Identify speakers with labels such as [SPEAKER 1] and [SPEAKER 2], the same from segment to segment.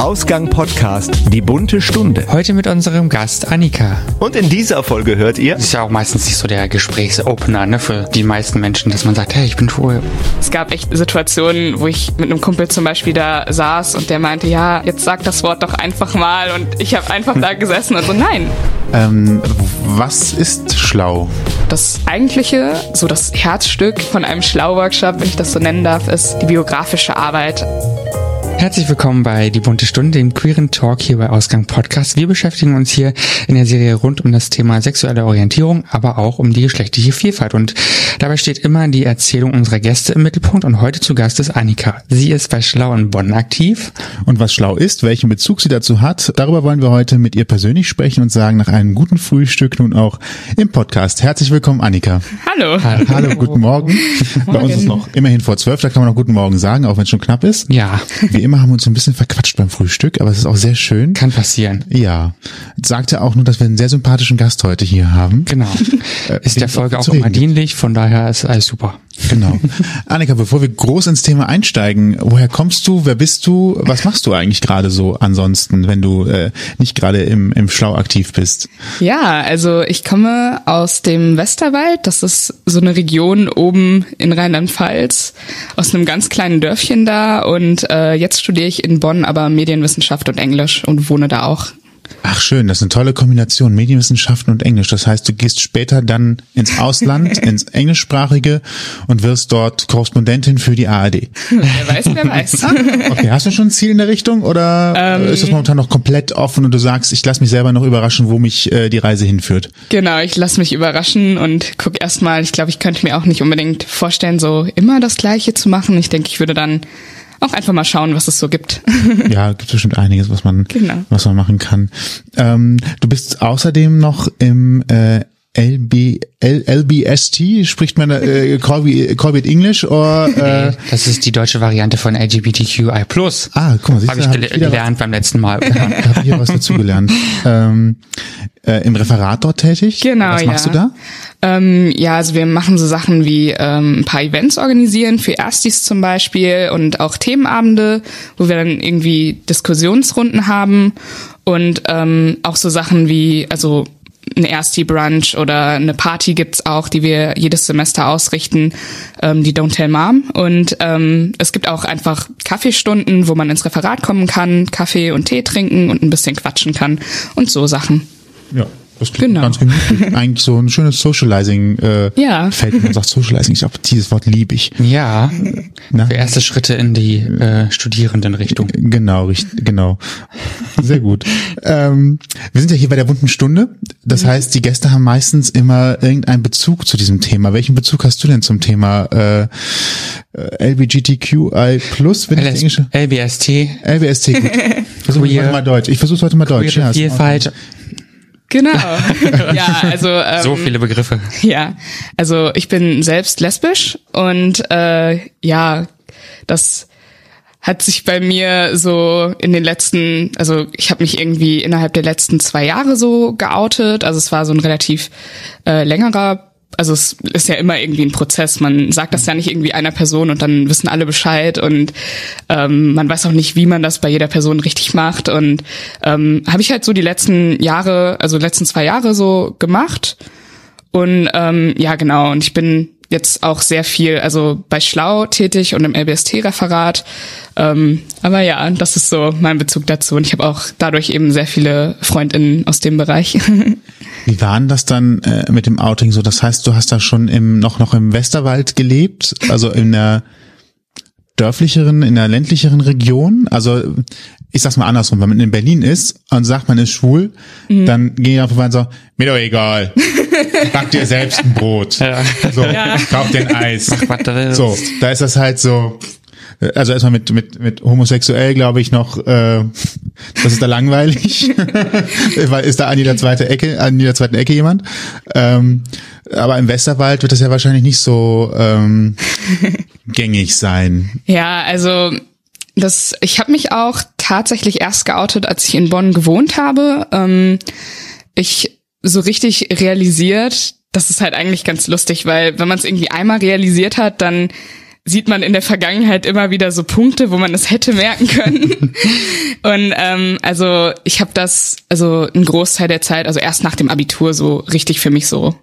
[SPEAKER 1] Ausgang Podcast, die bunte Stunde.
[SPEAKER 2] Heute mit unserem Gast Annika.
[SPEAKER 1] Und in dieser Folge hört ihr.
[SPEAKER 2] Das ist ja auch meistens nicht so der Gesprächsopener, ne, für die meisten Menschen, dass man sagt, hey, ich bin schwul.
[SPEAKER 3] Es gab echt Situationen, wo ich mit einem Kumpel zum Beispiel da saß und der meinte, ja, jetzt sag das Wort doch einfach mal und ich habe einfach da gesessen und so, nein.
[SPEAKER 4] Ähm, was ist schlau?
[SPEAKER 3] Das eigentliche, so das Herzstück von einem Schlau-Workshop, wenn ich das so nennen darf, ist die biografische Arbeit.
[SPEAKER 2] Herzlich willkommen bei Die Bunte Stunde, dem queeren Talk hier bei Ausgang Podcast. Wir beschäftigen uns hier in der Serie rund um das Thema sexuelle Orientierung, aber auch um die geschlechtliche Vielfalt. Und dabei steht immer die Erzählung unserer Gäste im Mittelpunkt. Und heute zu Gast ist Annika. Sie ist bei Schlau in Bonn aktiv.
[SPEAKER 4] Und was schlau ist, welchen Bezug sie dazu hat, darüber wollen wir heute mit ihr persönlich sprechen und sagen nach einem guten Frühstück nun auch im Podcast. Herzlich willkommen, Annika.
[SPEAKER 3] Hallo.
[SPEAKER 4] Hallo, guten Morgen. Bei uns ist noch immerhin vor zwölf, da kann man noch guten Morgen sagen, auch wenn es schon knapp ist.
[SPEAKER 2] Ja.
[SPEAKER 4] Wie immer haben wir uns ein bisschen verquatscht beim Frühstück, aber es ist auch sehr schön.
[SPEAKER 2] Kann passieren.
[SPEAKER 4] Ja. Sagte auch nur, dass wir einen sehr sympathischen Gast heute hier haben.
[SPEAKER 2] Genau. ist der Folge auch immer dienlich, von daher ist alles super.
[SPEAKER 4] Genau. Annika, bevor wir groß ins Thema einsteigen, woher kommst du, wer bist du, was machst du eigentlich gerade so ansonsten, wenn du äh, nicht gerade im, im Schlau aktiv bist?
[SPEAKER 3] Ja, also ich komme aus dem Westerwald, das ist so eine Region oben in Rheinland-Pfalz, aus einem ganz kleinen Dörfchen da und äh, jetzt studiere ich in Bonn aber Medienwissenschaft und Englisch und wohne da auch.
[SPEAKER 4] Ach schön, das ist eine tolle Kombination, Medienwissenschaften und Englisch. Das heißt, du gehst später dann ins Ausland, ins Englischsprachige und wirst dort Korrespondentin für die ARD.
[SPEAKER 3] Wer weiß, wer weiß.
[SPEAKER 4] okay, hast du schon ein Ziel in der Richtung oder ähm, ist das momentan noch komplett offen und du sagst, ich lasse mich selber noch überraschen, wo mich äh, die Reise hinführt?
[SPEAKER 3] Genau, ich lasse mich überraschen und guck erstmal, ich glaube, ich könnte mir auch nicht unbedingt vorstellen, so immer das Gleiche zu machen. Ich denke, ich würde dann auch einfach mal schauen, was es so gibt.
[SPEAKER 4] ja, gibt bestimmt einiges, was man,
[SPEAKER 3] genau.
[SPEAKER 4] was man machen kann. Ähm, du bist außerdem noch im äh, LB, L, LBST, spricht man äh, Colby, Colby English oder? Äh,
[SPEAKER 2] das ist die deutsche Variante von LGBTQI+.
[SPEAKER 4] Ah, guck mal,
[SPEAKER 2] habe ich gel gelernt was, beim letzten Mal.
[SPEAKER 4] Ja, habe ich hier was dazugelernt. ähm, äh, Im Referat dort tätig?
[SPEAKER 3] Genau,
[SPEAKER 4] Was machst
[SPEAKER 3] ja.
[SPEAKER 4] du da?
[SPEAKER 3] Ähm, ja, also wir machen so Sachen wie ähm, ein paar Events organisieren, für Erstis zum Beispiel und auch Themenabende, wo wir dann irgendwie Diskussionsrunden haben und ähm, auch so Sachen wie, also ein Ersti-Brunch oder eine Party gibt's auch, die wir jedes Semester ausrichten, ähm, die Don't Tell Mom. Und ähm, es gibt auch einfach Kaffeestunden, wo man ins Referat kommen kann, Kaffee und Tee trinken und ein bisschen quatschen kann und so Sachen.
[SPEAKER 4] Ja. Das klingt
[SPEAKER 3] Genau.
[SPEAKER 4] ganz gemütlich. Eigentlich so ein schönes Socializing äh,
[SPEAKER 3] Ja.
[SPEAKER 4] Wenn Man sagt Socializing. Ich glaube, dieses Wort liebe ich.
[SPEAKER 2] Ja,
[SPEAKER 4] Na?
[SPEAKER 2] für erste Schritte in die äh, Studierendenrichtung.
[SPEAKER 4] Genau, richtig, genau. Sehr gut. ähm, wir sind ja hier bei der bunten Stunde. Das heißt, die Gäste haben meistens immer irgendeinen Bezug zu diesem Thema. Welchen Bezug hast du denn zum Thema äh, äh, wenn ich
[SPEAKER 2] LS
[SPEAKER 4] Englische?
[SPEAKER 2] LBST,
[SPEAKER 4] LBST, gut. Versuch
[SPEAKER 2] Queer.
[SPEAKER 4] heute mal Deutsch. Ich versuche heute mal Deutsch. in Ordnung.
[SPEAKER 2] Vielfalt,
[SPEAKER 3] Genau. ja, also ähm,
[SPEAKER 2] so viele Begriffe.
[SPEAKER 3] Ja, also ich bin selbst lesbisch und äh, ja, das hat sich bei mir so in den letzten, also ich habe mich irgendwie innerhalb der letzten zwei Jahre so geoutet. Also es war so ein relativ äh, längerer also es ist ja immer irgendwie ein Prozess. Man sagt das ja nicht irgendwie einer Person und dann wissen alle Bescheid und ähm, man weiß auch nicht, wie man das bei jeder Person richtig macht. Und ähm, habe ich halt so die letzten Jahre, also letzten zwei Jahre so gemacht. Und ähm, ja, genau. Und ich bin jetzt auch sehr viel, also bei Schlau tätig und im LBST-Referat. Ähm, aber ja, das ist so mein Bezug dazu. Und ich habe auch dadurch eben sehr viele FreundInnen aus dem Bereich.
[SPEAKER 4] Wie war denn das dann äh, mit dem Outing so? Das heißt, du hast da schon im, noch, noch im Westerwald gelebt, also in der dörflicheren, in der ländlicheren Region? Also ich sag's mal andersrum, wenn man in Berlin ist und sagt, man ist schwul,
[SPEAKER 3] Mhm.
[SPEAKER 4] dann gehen die vorbei und sagen, mir doch egal. Back dir selbst ein Brot.
[SPEAKER 2] Ja.
[SPEAKER 4] So, kauf dir ein Eis. So, da ist das halt so, also erstmal mit, mit, mit homosexuell, glaube ich, noch, äh, das ist da langweilig. Weil ist da an jeder zweite Ecke, an jeder zweiten Ecke jemand. Ähm, aber im Westerwald wird das ja wahrscheinlich nicht so ähm, gängig sein.
[SPEAKER 3] Ja, also das, ich habe mich auch tatsächlich erst geoutet, als ich in Bonn gewohnt habe. Ähm, ich so richtig realisiert, das ist halt eigentlich ganz lustig, weil wenn man es irgendwie einmal realisiert hat, dann sieht man in der Vergangenheit immer wieder so Punkte, wo man es hätte merken können. und ähm, also ich habe das also einen Großteil der Zeit, also erst nach dem Abitur so richtig für mich so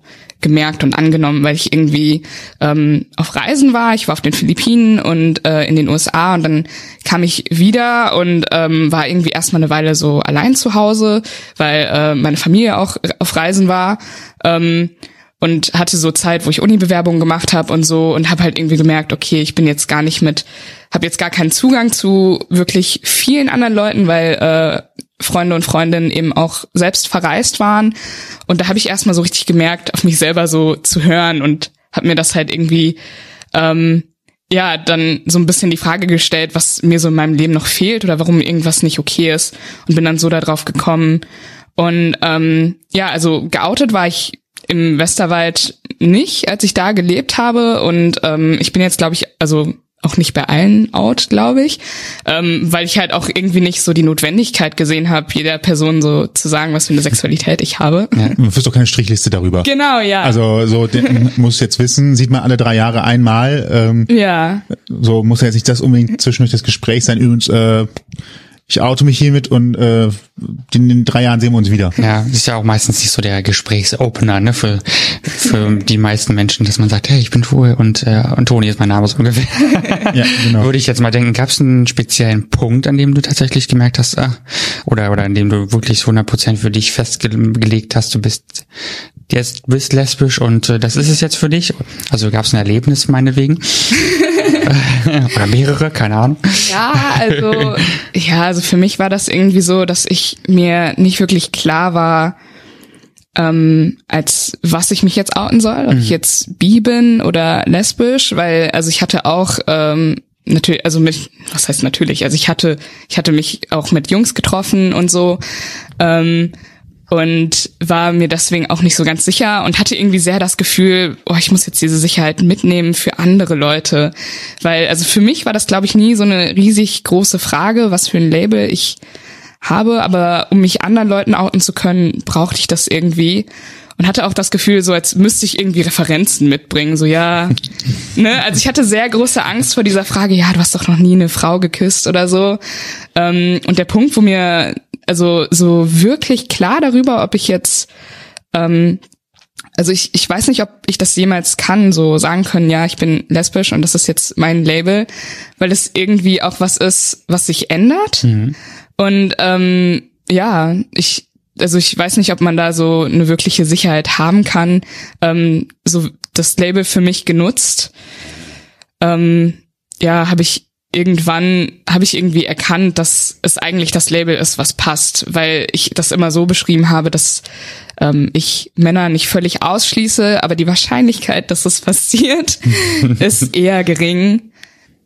[SPEAKER 3] gemerkt und angenommen, weil ich irgendwie ähm, auf Reisen war. Ich war auf den Philippinen und äh, in den USA und dann kam ich wieder und ähm, war irgendwie erstmal eine Weile so allein zu Hause, weil äh, meine Familie auch auf Reisen war. Ähm, und hatte so Zeit, wo ich Uni-Bewerbungen gemacht habe und so und habe halt irgendwie gemerkt, okay, ich bin jetzt gar nicht mit, habe jetzt gar keinen Zugang zu wirklich vielen anderen Leuten, weil äh, Freunde und Freundinnen eben auch selbst verreist waren. Und da habe ich erstmal so richtig gemerkt, auf mich selber so zu hören und habe mir das halt irgendwie ähm, ja dann so ein bisschen die Frage gestellt, was mir so in meinem Leben noch fehlt oder warum irgendwas nicht okay ist und bin dann so darauf gekommen. Und ähm, ja, also geoutet war ich im Westerwald nicht, als ich da gelebt habe. Und ähm, ich bin jetzt, glaube ich, also auch nicht bei allen out, glaube ich, ähm, weil ich halt auch irgendwie nicht so die Notwendigkeit gesehen habe, jeder Person so zu sagen, was für eine Sexualität ich habe.
[SPEAKER 4] Ja, du führst doch keine Strichliste darüber.
[SPEAKER 3] Genau, ja.
[SPEAKER 4] Also so den, muss jetzt wissen, sieht man alle drei Jahre einmal. Ähm,
[SPEAKER 3] ja.
[SPEAKER 4] So muss ja jetzt nicht das unbedingt zwischendurch das Gespräch sein. Übrigens, äh, ich auto mich hiermit und äh, in den drei Jahren sehen wir uns wieder.
[SPEAKER 2] Ja, das ist ja auch meistens nicht so der Gesprächsopener, ne, für, für die meisten Menschen, dass man sagt, hey, ich bin schwul und, äh, und Toni ist mein Name so ungefähr. ja, genau. Würde ich jetzt mal denken, gab es einen speziellen Punkt, an dem du tatsächlich gemerkt hast, ach, oder, oder an dem du wirklich 100% für dich festgelegt hast, du bist jetzt bist lesbisch und äh, das ist es jetzt für dich? Also gab es ein Erlebnis meinetwegen? Oder mehrere, keine Ahnung.
[SPEAKER 3] Ja, also, ja, also für mich war das irgendwie so, dass ich mir nicht wirklich klar war, ähm, als was ich mich jetzt outen soll, ob mhm. ich jetzt bi bin oder lesbisch, weil, also ich hatte auch, ähm, natürlich, also mit, was heißt natürlich, also ich hatte, ich hatte mich auch mit Jungs getroffen und so, ähm, und war mir deswegen auch nicht so ganz sicher und hatte irgendwie sehr das Gefühl, oh, ich muss jetzt diese Sicherheit mitnehmen für andere Leute, weil also für mich war das glaube ich nie so eine riesig große Frage, was für ein Label ich habe, aber um mich anderen Leuten outen zu können, brauchte ich das irgendwie und hatte auch das Gefühl, so als müsste ich irgendwie Referenzen mitbringen, so ja, ne, also ich hatte sehr große Angst vor dieser Frage, ja, du hast doch noch nie eine Frau geküsst oder so. Ähm, und der Punkt, wo mir also so wirklich klar darüber, ob ich jetzt ähm, also ich, ich weiß nicht, ob ich das jemals kann, so sagen können, ja, ich bin lesbisch und das ist jetzt mein Label, weil es irgendwie auch was ist, was sich ändert. Mhm. Und ähm, ja, ich, also ich weiß nicht, ob man da so eine wirkliche Sicherheit haben kann. Ähm, so das Label für mich genutzt. Ähm, ja, habe ich irgendwann habe ich irgendwie erkannt, dass es eigentlich das Label ist, was passt, weil ich das immer so beschrieben habe, dass ähm, ich Männer nicht völlig ausschließe, aber die Wahrscheinlichkeit, dass es passiert, ist eher gering.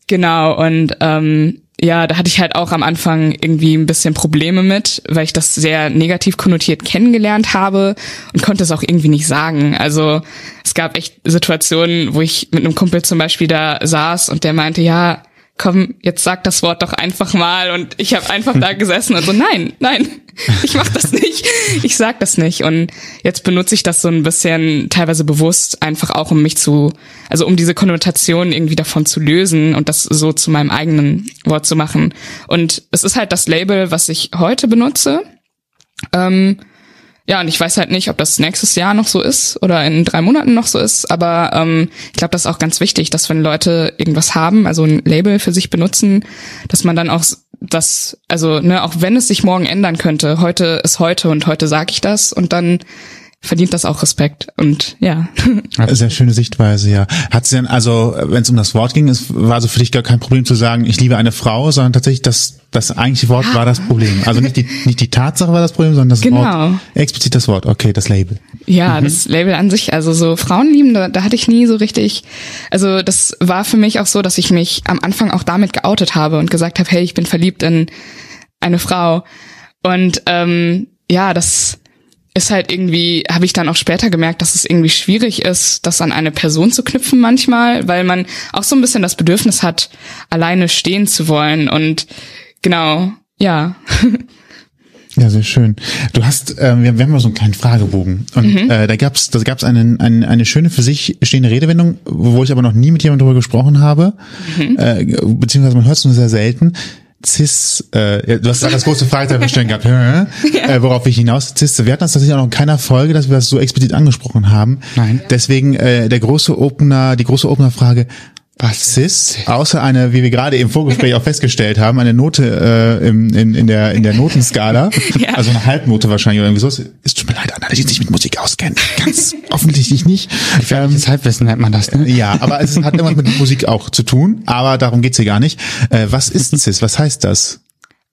[SPEAKER 3] Genau, und ähm, ja, da hatte ich halt auch am Anfang irgendwie ein bisschen Probleme mit, weil ich das sehr negativ konnotiert kennengelernt habe und konnte es auch irgendwie nicht sagen. Also es gab echt Situationen, wo ich mit einem Kumpel zum Beispiel da saß und der meinte, ja, komm, jetzt sag das Wort doch einfach mal. Und ich habe einfach da gesessen und so, nein, nein, ich mach das nicht. Ich sag das nicht. Und jetzt benutze ich das so ein bisschen teilweise bewusst, einfach auch um mich zu, also um diese Konnotation irgendwie davon zu lösen und das so zu meinem eigenen Wort zu machen. Und es ist halt das Label, was ich heute benutze. Ähm, ja, und ich weiß halt nicht, ob das nächstes Jahr noch so ist oder in drei Monaten noch so ist, aber ähm, ich glaube, das ist auch ganz wichtig, dass wenn Leute irgendwas haben, also ein Label für sich benutzen, dass man dann auch das, also ne, auch wenn es sich morgen ändern könnte, heute ist heute und heute sage ich das und dann verdient das auch Respekt und ja.
[SPEAKER 4] Sehr schöne Sichtweise, ja. Hat sie denn also, wenn es um das Wort ging, es war so für dich gar kein Problem zu sagen, ich liebe eine Frau, sondern tatsächlich das das eigentliche Wort ja. war das Problem. Also nicht die nicht die Tatsache war das Problem, sondern das genau. Wort explizit das Wort. Okay, das Label.
[SPEAKER 3] Ja, mhm. das Label an sich, also so Frauenlieben, da, da hatte ich nie so richtig. Also das war für mich auch so, dass ich mich am Anfang auch damit geoutet habe und gesagt habe, hey, ich bin verliebt in eine Frau. Und ähm, ja, das ist halt irgendwie, habe ich dann auch später gemerkt, dass es irgendwie schwierig ist, das an eine Person zu knüpfen manchmal, weil man auch so ein bisschen das Bedürfnis hat, alleine stehen zu wollen. Und genau, ja.
[SPEAKER 4] Ja, sehr schön. Du hast, äh, wir, wir haben mal so einen kleinen Fragebogen und
[SPEAKER 3] Mhm.
[SPEAKER 4] äh, da gab's, da gab's einen, einen, eine schöne für sich stehende Redewendung, wo ich aber noch nie mit jemandem drüber gesprochen habe,
[SPEAKER 3] Mhm.
[SPEAKER 4] äh, beziehungsweise man hört es nur sehr selten. Cis, äh, ja, du hast gerade das große Fragezeichen gehabt, hä? äh, worauf ich hinaus, Cis, wir hatten das tatsächlich auch noch in keiner Folge, dass wir das so explizit angesprochen haben.
[SPEAKER 2] Nein.
[SPEAKER 4] Deswegen äh, der große Opener, die große Opener-Frage, was Cis, außer eine, wie wir gerade im Vorgespräch auch festgestellt haben, eine Note äh, im, in, in, der, in der Notenskala,
[SPEAKER 3] Ja.
[SPEAKER 4] also eine Halbnote wahrscheinlich oder irgendwie so. Es tut mir leid, Anna, dass ich sich mit Musik auskenne. Ganz offensichtlich nicht. Ähm,
[SPEAKER 2] Halbwissen nennt man das, ne?
[SPEAKER 4] ja, aber es hat irgendwas mit Musik auch zu tun, aber darum geht's hier gar nicht. Äh, was ist Cis? Was heißt das?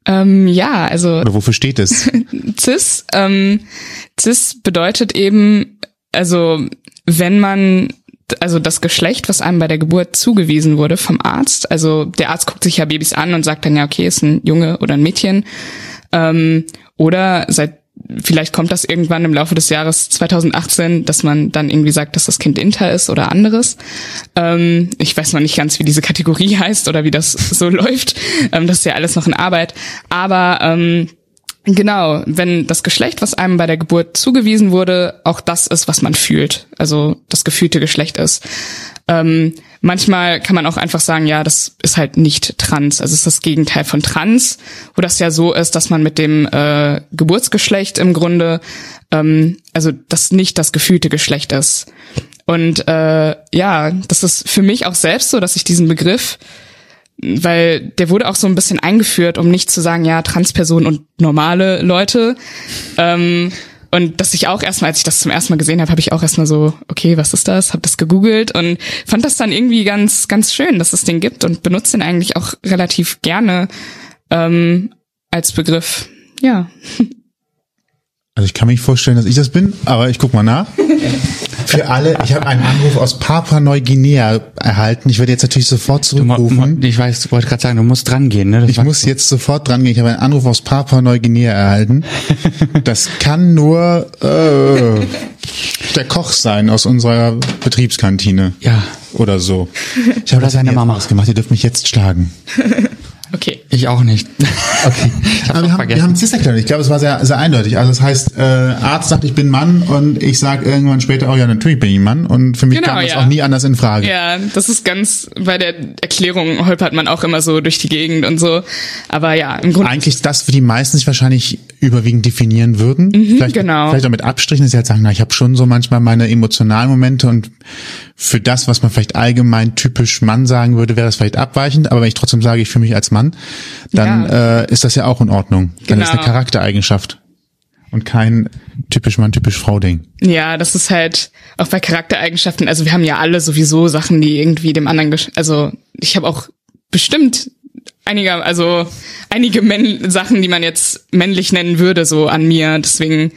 [SPEAKER 3] Ähm, ja, also
[SPEAKER 4] Oder wofür steht es?
[SPEAKER 3] Cis, ähm, Cis bedeutet eben, also wenn man also das Geschlecht, was einem bei der Geburt zugewiesen wurde vom Arzt, also der Arzt guckt sich ja Babys an und sagt dann ja, okay, ist ein Junge oder ein Mädchen, ähm, oder seit vielleicht kommt das irgendwann im Laufe des Jahres 2018, dass man dann irgendwie sagt, dass das Kind inter ist oder anderes. Ähm, ich weiß noch nicht ganz, wie diese Kategorie heißt oder wie das so läuft. Ähm, das ist ja alles noch in Arbeit. Aber ähm, Genau, wenn das Geschlecht, was einem bei der Geburt zugewiesen wurde, auch das ist, was man fühlt, also das gefühlte Geschlecht ist. Ähm, manchmal kann man auch einfach sagen, ja, das ist halt nicht trans, also es ist das Gegenteil von trans, wo das ja so ist, dass man mit dem äh, Geburtsgeschlecht im Grunde, ähm, also das nicht das gefühlte Geschlecht ist. Und äh, ja, das ist für mich auch selbst so, dass ich diesen Begriff weil der wurde auch so ein bisschen eingeführt, um nicht zu sagen, ja, Transpersonen und normale Leute. Ähm, und dass ich auch erstmal, als ich das zum ersten Mal gesehen habe, habe ich auch erstmal so, okay, was ist das? Habe das gegoogelt und fand das dann irgendwie ganz, ganz schön, dass es den gibt und benutze den eigentlich auch relativ gerne ähm, als Begriff. Ja.
[SPEAKER 4] Also ich kann mir nicht vorstellen, dass ich das bin, aber ich guck mal nach. Für alle, ich habe einen Anruf aus Papua-Neuguinea erhalten. Ich werde jetzt natürlich sofort
[SPEAKER 2] Du,
[SPEAKER 4] zurückrufen.
[SPEAKER 2] ich weiß, wollte gerade sagen, du musst dran gehen, ne? Das
[SPEAKER 4] Ich muss jetzt sofort dran gehen. Ich habe einen Anruf aus Papua-Neuguinea erhalten. Das kann nur äh, der Koch sein aus unserer Betriebskantine.
[SPEAKER 2] Ja.
[SPEAKER 4] Oder so. Ich habe
[SPEAKER 2] Oder
[SPEAKER 4] das
[SPEAKER 2] seine Mama.
[SPEAKER 4] ausgemacht. Ihr dürft mich jetzt schlagen.
[SPEAKER 3] Okay.
[SPEAKER 2] Ich auch nicht.
[SPEAKER 4] Okay.
[SPEAKER 2] Ich
[SPEAKER 4] Aber wir haben,
[SPEAKER 2] vergessen.
[SPEAKER 4] wir haben Cis erklärt. Ich glaube, es war sehr, sehr eindeutig. Also das heißt, äh, Arzt sagt, ich bin Mann und ich sage irgendwann später, oh ja, natürlich bin ich Mann. Und für mich
[SPEAKER 3] Genau,
[SPEAKER 4] kam das
[SPEAKER 3] ja.
[SPEAKER 4] auch nie anders in Frage.
[SPEAKER 3] Ja, das ist ganz, bei der Erklärung holpert man auch immer so durch die Gegend und so. Aber ja, im Grunde.
[SPEAKER 4] Eigentlich das, wie die meisten sich wahrscheinlich überwiegend definieren würden. vielleicht,
[SPEAKER 3] genau.
[SPEAKER 4] vielleicht auch mit Abstrichen, dass sie halt sagen, na, ich habe schon so manchmal meine emotionalen Momente und für das, was man vielleicht allgemein typisch Mann sagen würde, wäre das vielleicht abweichend. Aber wenn ich trotzdem sage, ich fühle mich als Mann, dann
[SPEAKER 3] Ja.
[SPEAKER 4] äh, ist das ja auch in Ordnung. Dann ist
[SPEAKER 3] Genau.
[SPEAKER 4] eine Charaktereigenschaft und kein typisch Mann, typisch Frau Ding.
[SPEAKER 3] Ja, das ist halt auch bei Charaktereigenschaften. Also wir haben ja alle sowieso Sachen, die irgendwie dem anderen, also ich habe auch bestimmt einige, also einige Männ Sachen, die man jetzt männlich nennen würde, so an mir. Deswegen,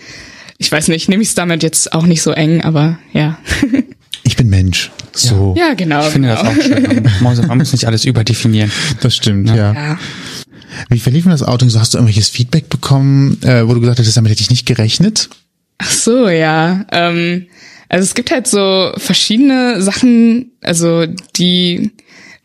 [SPEAKER 3] ich weiß nicht, nehme ich es damit jetzt auch nicht so eng, aber ja.
[SPEAKER 4] Ich bin Mensch. So,
[SPEAKER 3] Ja, genau.
[SPEAKER 2] Ich finde das
[SPEAKER 3] genau.
[SPEAKER 2] auch schön. Man muss, man muss nicht alles überdefinieren.
[SPEAKER 4] das stimmt, ja.
[SPEAKER 3] Ja.
[SPEAKER 4] Wie verlief denn das Outing? So hast du irgendwelches Feedback bekommen, äh, wo du gesagt hättest, damit hätte ich nicht gerechnet?
[SPEAKER 3] Ach so, ja. Ähm, also es gibt halt so verschiedene Sachen, also die,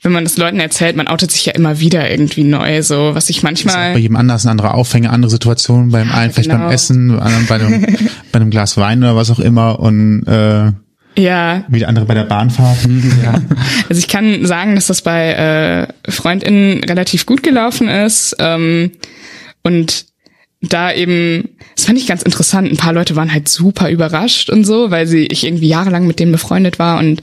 [SPEAKER 3] wenn man das Leuten erzählt, man outet sich ja immer wieder irgendwie neu, so was ich manchmal.
[SPEAKER 4] bei jedem anders ein anderer Aufhänger, andere Situationen, beim einen vielleicht
[SPEAKER 3] genau.
[SPEAKER 4] beim Essen, beim anderen bei einem, bei einem Glas Wein oder was auch immer und äh,
[SPEAKER 3] Ja,
[SPEAKER 4] wie der andere bei der Bahnfahrt.
[SPEAKER 2] Ja.
[SPEAKER 3] also ich kann sagen, dass das bei äh, FreundInnen relativ gut gelaufen ist. Ähm, und da eben, das fand ich ganz interessant. Ein paar Leute waren halt super überrascht und so, weil sie ich irgendwie jahrelang mit denen befreundet war und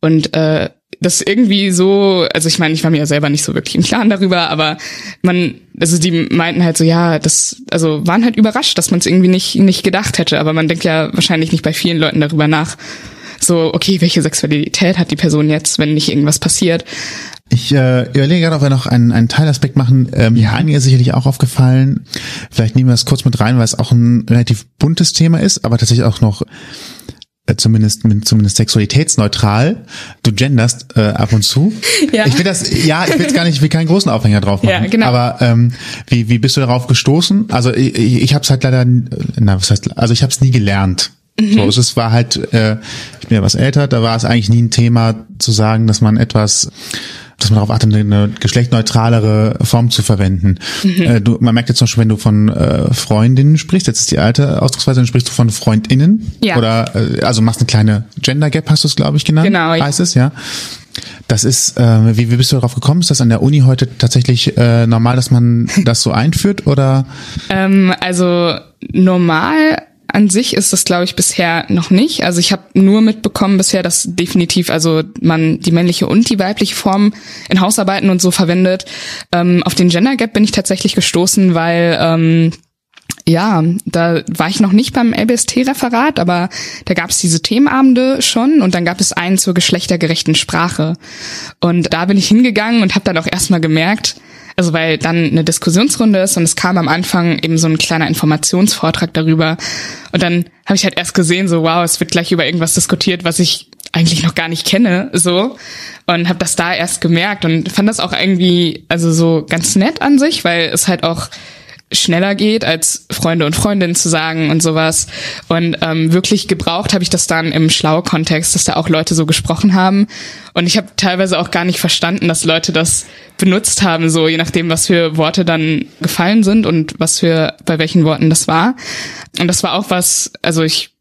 [SPEAKER 3] und äh, das irgendwie so, also ich meine, ich war mir ja selber nicht so wirklich im Klaren darüber, aber man, also die meinten halt so, ja, das, also waren halt überrascht, dass man es irgendwie nicht nicht gedacht hätte, aber man denkt ja wahrscheinlich nicht bei vielen Leuten darüber nach, so, okay, welche Sexualität hat die Person jetzt, wenn nicht irgendwas passiert?
[SPEAKER 4] Ich äh, überlege gerade, ob wir noch einen, einen Teilaspekt machen. Ähm, ja. Einige ist sicherlich auch aufgefallen. Vielleicht nehmen wir das kurz mit rein, weil es auch ein relativ buntes Thema ist, aber tatsächlich auch noch zumindest zumindest sexualitätsneutral. Du genderst äh, ab und zu.
[SPEAKER 3] Ja.
[SPEAKER 4] Ich will das, ja, ich will jetzt gar nicht, ich will keinen großen Aufhänger drauf machen.
[SPEAKER 3] Ja, genau.
[SPEAKER 4] Aber ähm, wie wie bist du darauf gestoßen? Also ich, ich, ich habe es halt leider, na was heißt, also ich habe es nie gelernt.
[SPEAKER 3] Mhm.
[SPEAKER 4] So, es war halt, äh, ich bin ja was älter, da war es eigentlich nie ein Thema zu sagen, dass man etwas dass man darauf achtet, eine, geschlechtneutralere Form zu verwenden.
[SPEAKER 3] Mhm.
[SPEAKER 4] Äh, du, man merkt jetzt zum Beispiel, wenn du von äh, Freundinnen sprichst, jetzt ist die alte Ausdrucksweise, dann sprichst du von Freundinnen.
[SPEAKER 3] Ja.
[SPEAKER 4] Oder äh, also machst eine kleine Gender Gap, hast du es, glaube ich, genannt.
[SPEAKER 3] Genau, ja.
[SPEAKER 4] Heißt es, ja. Das ist, äh, wie, wie bist du darauf gekommen? Ist das an der Uni heute tatsächlich äh, normal, dass man das so einführt oder?
[SPEAKER 3] Ähm, also normal an sich ist das, glaube ich, bisher noch nicht. Also ich habe nur mitbekommen bisher, dass definitiv also man die männliche und die weibliche Form in Hausarbeiten und so verwendet. Ähm, auf den Gender Gap bin ich tatsächlich gestoßen, weil ähm, ja, da war ich noch nicht beim LBST-Referat, aber da gab es diese Themenabende schon und dann gab es einen zur geschlechtergerechten Sprache. Und da bin ich hingegangen und habe dann auch erstmal gemerkt, also weil dann eine Diskussionsrunde ist und es kam am Anfang eben so ein kleiner Informationsvortrag darüber. Und dann habe ich halt erst gesehen, so wow, es wird gleich über irgendwas diskutiert, was ich eigentlich noch gar nicht kenne, so und habe das da erst gemerkt und fand das auch irgendwie also so ganz nett an sich, weil es halt auch schneller geht, als Freunde und Freundinnen zu sagen und sowas. Und ähm, wirklich gebraucht habe ich das dann im Schlau-Kontext, dass da auch Leute so gesprochen haben. Und ich habe teilweise auch gar nicht verstanden, dass Leute das benutzt haben, so je nachdem, was für Worte dann gefallen sind und was für bei welchen Worten das war. Und das war auch was, also ich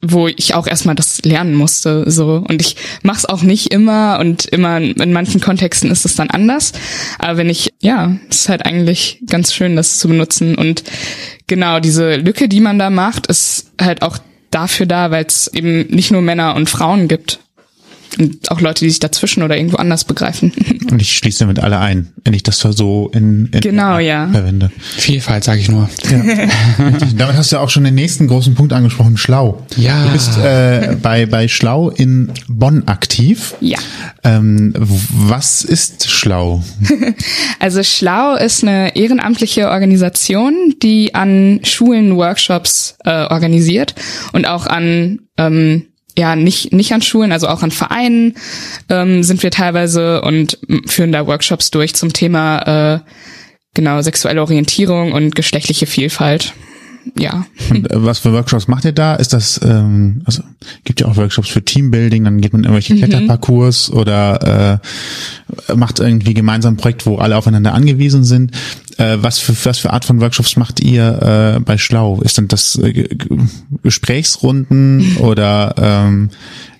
[SPEAKER 3] wo ich auch erstmal das lernen musste so. Und ich mache es auch nicht immer und immer in manchen Kontexten ist es dann anders. Aber wenn ich ja ist halt eigentlich ganz schön das zu benutzen. Und genau diese Lücke die man da macht ist halt auch dafür da weil es eben nicht nur Männer und Frauen gibt und auch Leute die sich dazwischen oder irgendwo anders begreifen
[SPEAKER 4] Und ich schließe damit alle ein, wenn ich das so in, in
[SPEAKER 3] Genau, ja.
[SPEAKER 4] verwende.
[SPEAKER 2] Vielfalt, sage ich nur.
[SPEAKER 4] Damit hast du ja auch schon den nächsten großen Punkt angesprochen, Schlau.
[SPEAKER 2] Ja.
[SPEAKER 4] Du bist äh, bei, bei Schlau in Bonn aktiv.
[SPEAKER 3] ja
[SPEAKER 4] Ähm, was ist Schlau?
[SPEAKER 3] Also Schlau ist eine ehrenamtliche Organisation, die an Schulen Workshops äh, organisiert und auch an ähm, ja nicht nicht an Schulen, also auch an Vereinen ähm, sind wir teilweise und führen da Workshops durch zum Thema äh, genau sexuelle Orientierung und geschlechtliche Vielfalt. Ja.
[SPEAKER 4] Und äh, was für Workshops macht ihr da? Ist das, ähm, also gibt ja auch Workshops für Teambuilding, dann geht man irgendwelche Kletterparcours oder äh, macht irgendwie gemeinsam ein Projekt, wo alle aufeinander angewiesen sind. Äh, was für was für Art von Workshops macht ihr äh, bei Schlau? Ist denn das äh, Gesprächsrunden oder ähm,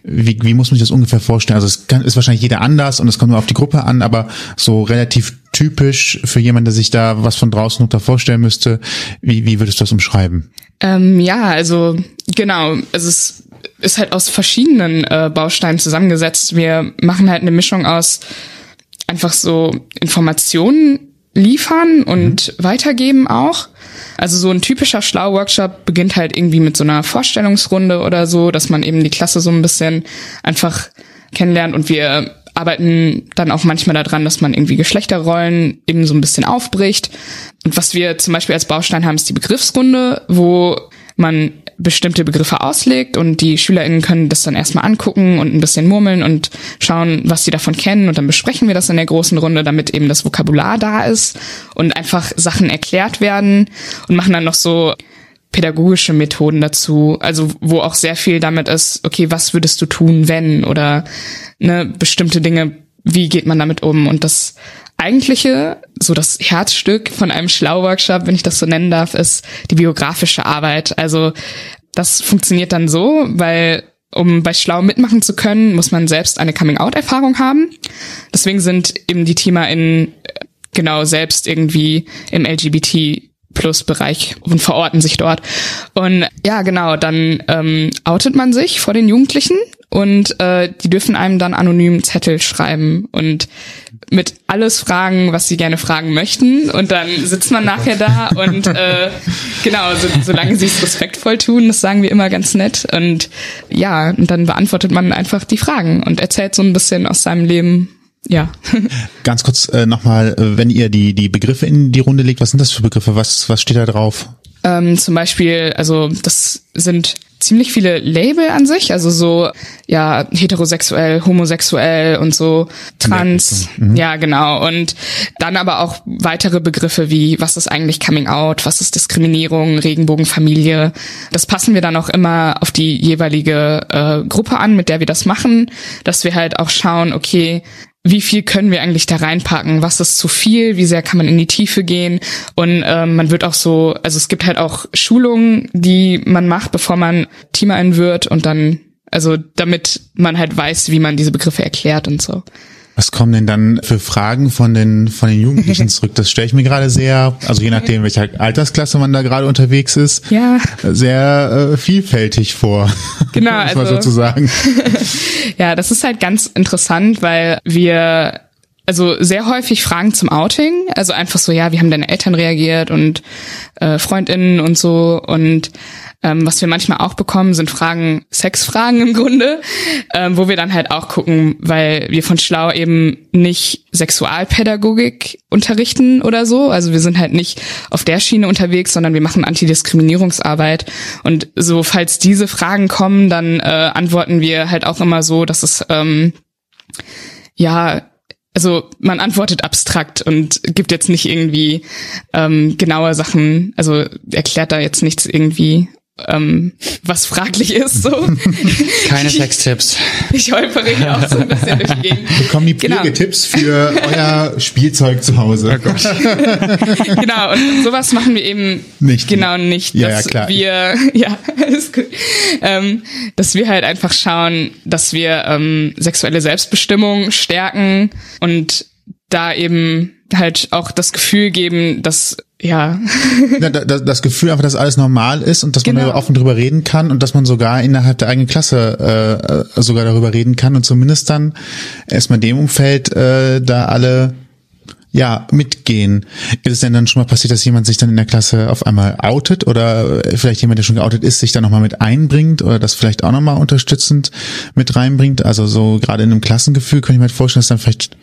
[SPEAKER 4] wie, wie muss man sich das ungefähr vorstellen? Also es kann, ist wahrscheinlich jeder anders und es kommt nur auf die Gruppe an, aber so relativ typisch für jemanden, der sich da was von draußen unter vorstellen müsste, wie, wie würdest du das umschreiben?
[SPEAKER 3] Ähm, ja, also genau, also es ist halt aus verschiedenen äh, Bausteinen zusammengesetzt. Wir machen halt eine Mischung aus einfach so Informationen liefern und weitergeben auch. Also so ein typischer Schlau-Workshop beginnt halt irgendwie mit so einer Vorstellungsrunde oder so, dass man eben die Klasse so ein bisschen einfach kennenlernt und wir arbeiten dann auch manchmal daran, dass man irgendwie Geschlechterrollen eben so ein bisschen aufbricht. Und was wir zum Beispiel als Baustein haben, ist die Begriffsrunde, wo man bestimmte Begriffe auslegt und die SchülerInnen können das dann erstmal angucken und ein bisschen murmeln und schauen, was sie davon kennen und dann besprechen wir das in der großen Runde, damit eben das Vokabular da ist und einfach Sachen erklärt werden und machen dann noch so pädagogische Methoden dazu, also wo auch sehr viel damit ist, okay, was würdest du tun, wenn oder ne, bestimmte Dinge, wie geht man damit um und das eigentliche, so das Herzstück von einem Schlau-Workshop, wenn ich das so nennen darf, ist die biografische Arbeit. Also das funktioniert dann so, weil um bei Schlau mitmachen zu können, muss man selbst eine Coming-out-Erfahrung haben. Deswegen sind eben die ThemerInnen äh, genau selbst irgendwie im LGBT plus Bereich und verorten sich dort. Und ja, genau, dann ähm, outet man sich vor den Jugendlichen und äh, die dürfen einem dann anonym Zettel schreiben und mit alles fragen, was sie gerne fragen möchten. Und dann sitzt man nachher da und äh, genau, so, solange sie es respektvoll tun, das sagen wir immer ganz nett. Und ja, und dann beantwortet man einfach die Fragen und erzählt so ein bisschen aus seinem Leben. Ja.
[SPEAKER 4] Ganz kurz äh, nochmal, äh, wenn ihr die, die Begriffe in die Runde legt, was sind das für Begriffe? Was, was steht da drauf?
[SPEAKER 3] Ähm, zum Beispiel, also das sind ziemlich viele Label an sich, also so ja heterosexuell, homosexuell und so trans, ja genau und dann aber auch weitere Begriffe wie was ist eigentlich Coming Out, was ist Diskriminierung, Regenbogenfamilie. Das passen wir dann auch immer auf die jeweilige äh, Gruppe an, mit der wir das machen, dass wir halt auch schauen, okay wie viel können wir eigentlich da reinpacken? Was ist zu viel? Wie sehr kann man in die Tiefe gehen? Und ähm, man wird auch so, also es gibt halt auch Schulungen, die man macht, bevor man Teamerin wird und dann, also damit man halt weiß, wie man diese Begriffe erklärt und so.
[SPEAKER 4] Was kommen denn dann für Fragen von den von den Jugendlichen zurück? Das stelle ich mir gerade sehr, also je nachdem, welcher Altersklasse man da gerade unterwegs ist,
[SPEAKER 3] Ja.
[SPEAKER 4] sehr äh, vielfältig vor.
[SPEAKER 3] Genau, also-
[SPEAKER 4] sozusagen.
[SPEAKER 3] Ja, das ist halt ganz interessant, weil wir also sehr häufig Fragen zum Outing, also einfach so, ja, wie haben deine Eltern reagiert und äh, Freundinnen und so und ähm, was wir manchmal auch bekommen, sind Fragen, Sexfragen im Grunde, ähm, wo wir dann halt auch gucken, weil wir von Schlau eben nicht Sexualpädagogik unterrichten oder so. Also wir sind halt nicht auf der Schiene unterwegs, sondern wir machen Antidiskriminierungsarbeit. Und so, falls diese Fragen kommen, dann äh, antworten wir halt auch immer so, dass es ähm, ja also man antwortet abstrakt und gibt jetzt nicht irgendwie ähm, genaue Sachen, also erklärt da jetzt nichts irgendwie, ähm, was fraglich ist. So.
[SPEAKER 2] Keine Sextipps.
[SPEAKER 3] Ich holpere hier auch so ein bisschen durch die Gegend.
[SPEAKER 4] Bekommen die
[SPEAKER 3] Genau.
[SPEAKER 4] Pflegetipps für euer Spielzeug zu Hause.
[SPEAKER 2] Oh
[SPEAKER 3] Genau, und sowas machen wir eben
[SPEAKER 4] Nicht.
[SPEAKER 3] genau nicht,
[SPEAKER 4] Ja, ja,
[SPEAKER 3] dass
[SPEAKER 4] klar.
[SPEAKER 3] wir, ja, ist gut, ähm, dass wir halt einfach schauen, dass wir ähm, sexuelle Selbstbestimmung stärken und da eben halt auch das Gefühl geben, dass ja,
[SPEAKER 4] Ja, da- da- das Gefühl einfach, dass alles normal ist und dass man
[SPEAKER 3] Genau.
[SPEAKER 4] da offen drüber reden kann und dass man sogar innerhalb der eigenen Klasse äh, sogar darüber reden kann und zumindest dann erstmal in dem Umfeld äh, da alle ja mitgehen. Ist es denn dann schon mal passiert, dass jemand sich dann in der Klasse auf einmal outet oder äh, vielleicht jemand, der schon geoutet ist, sich dann nochmal mit einbringt oder das vielleicht auch nochmal unterstützend mit reinbringt? Also so gerade in einem Klassengefühl könnte ich mir halt vorstellen, dass dann vielleicht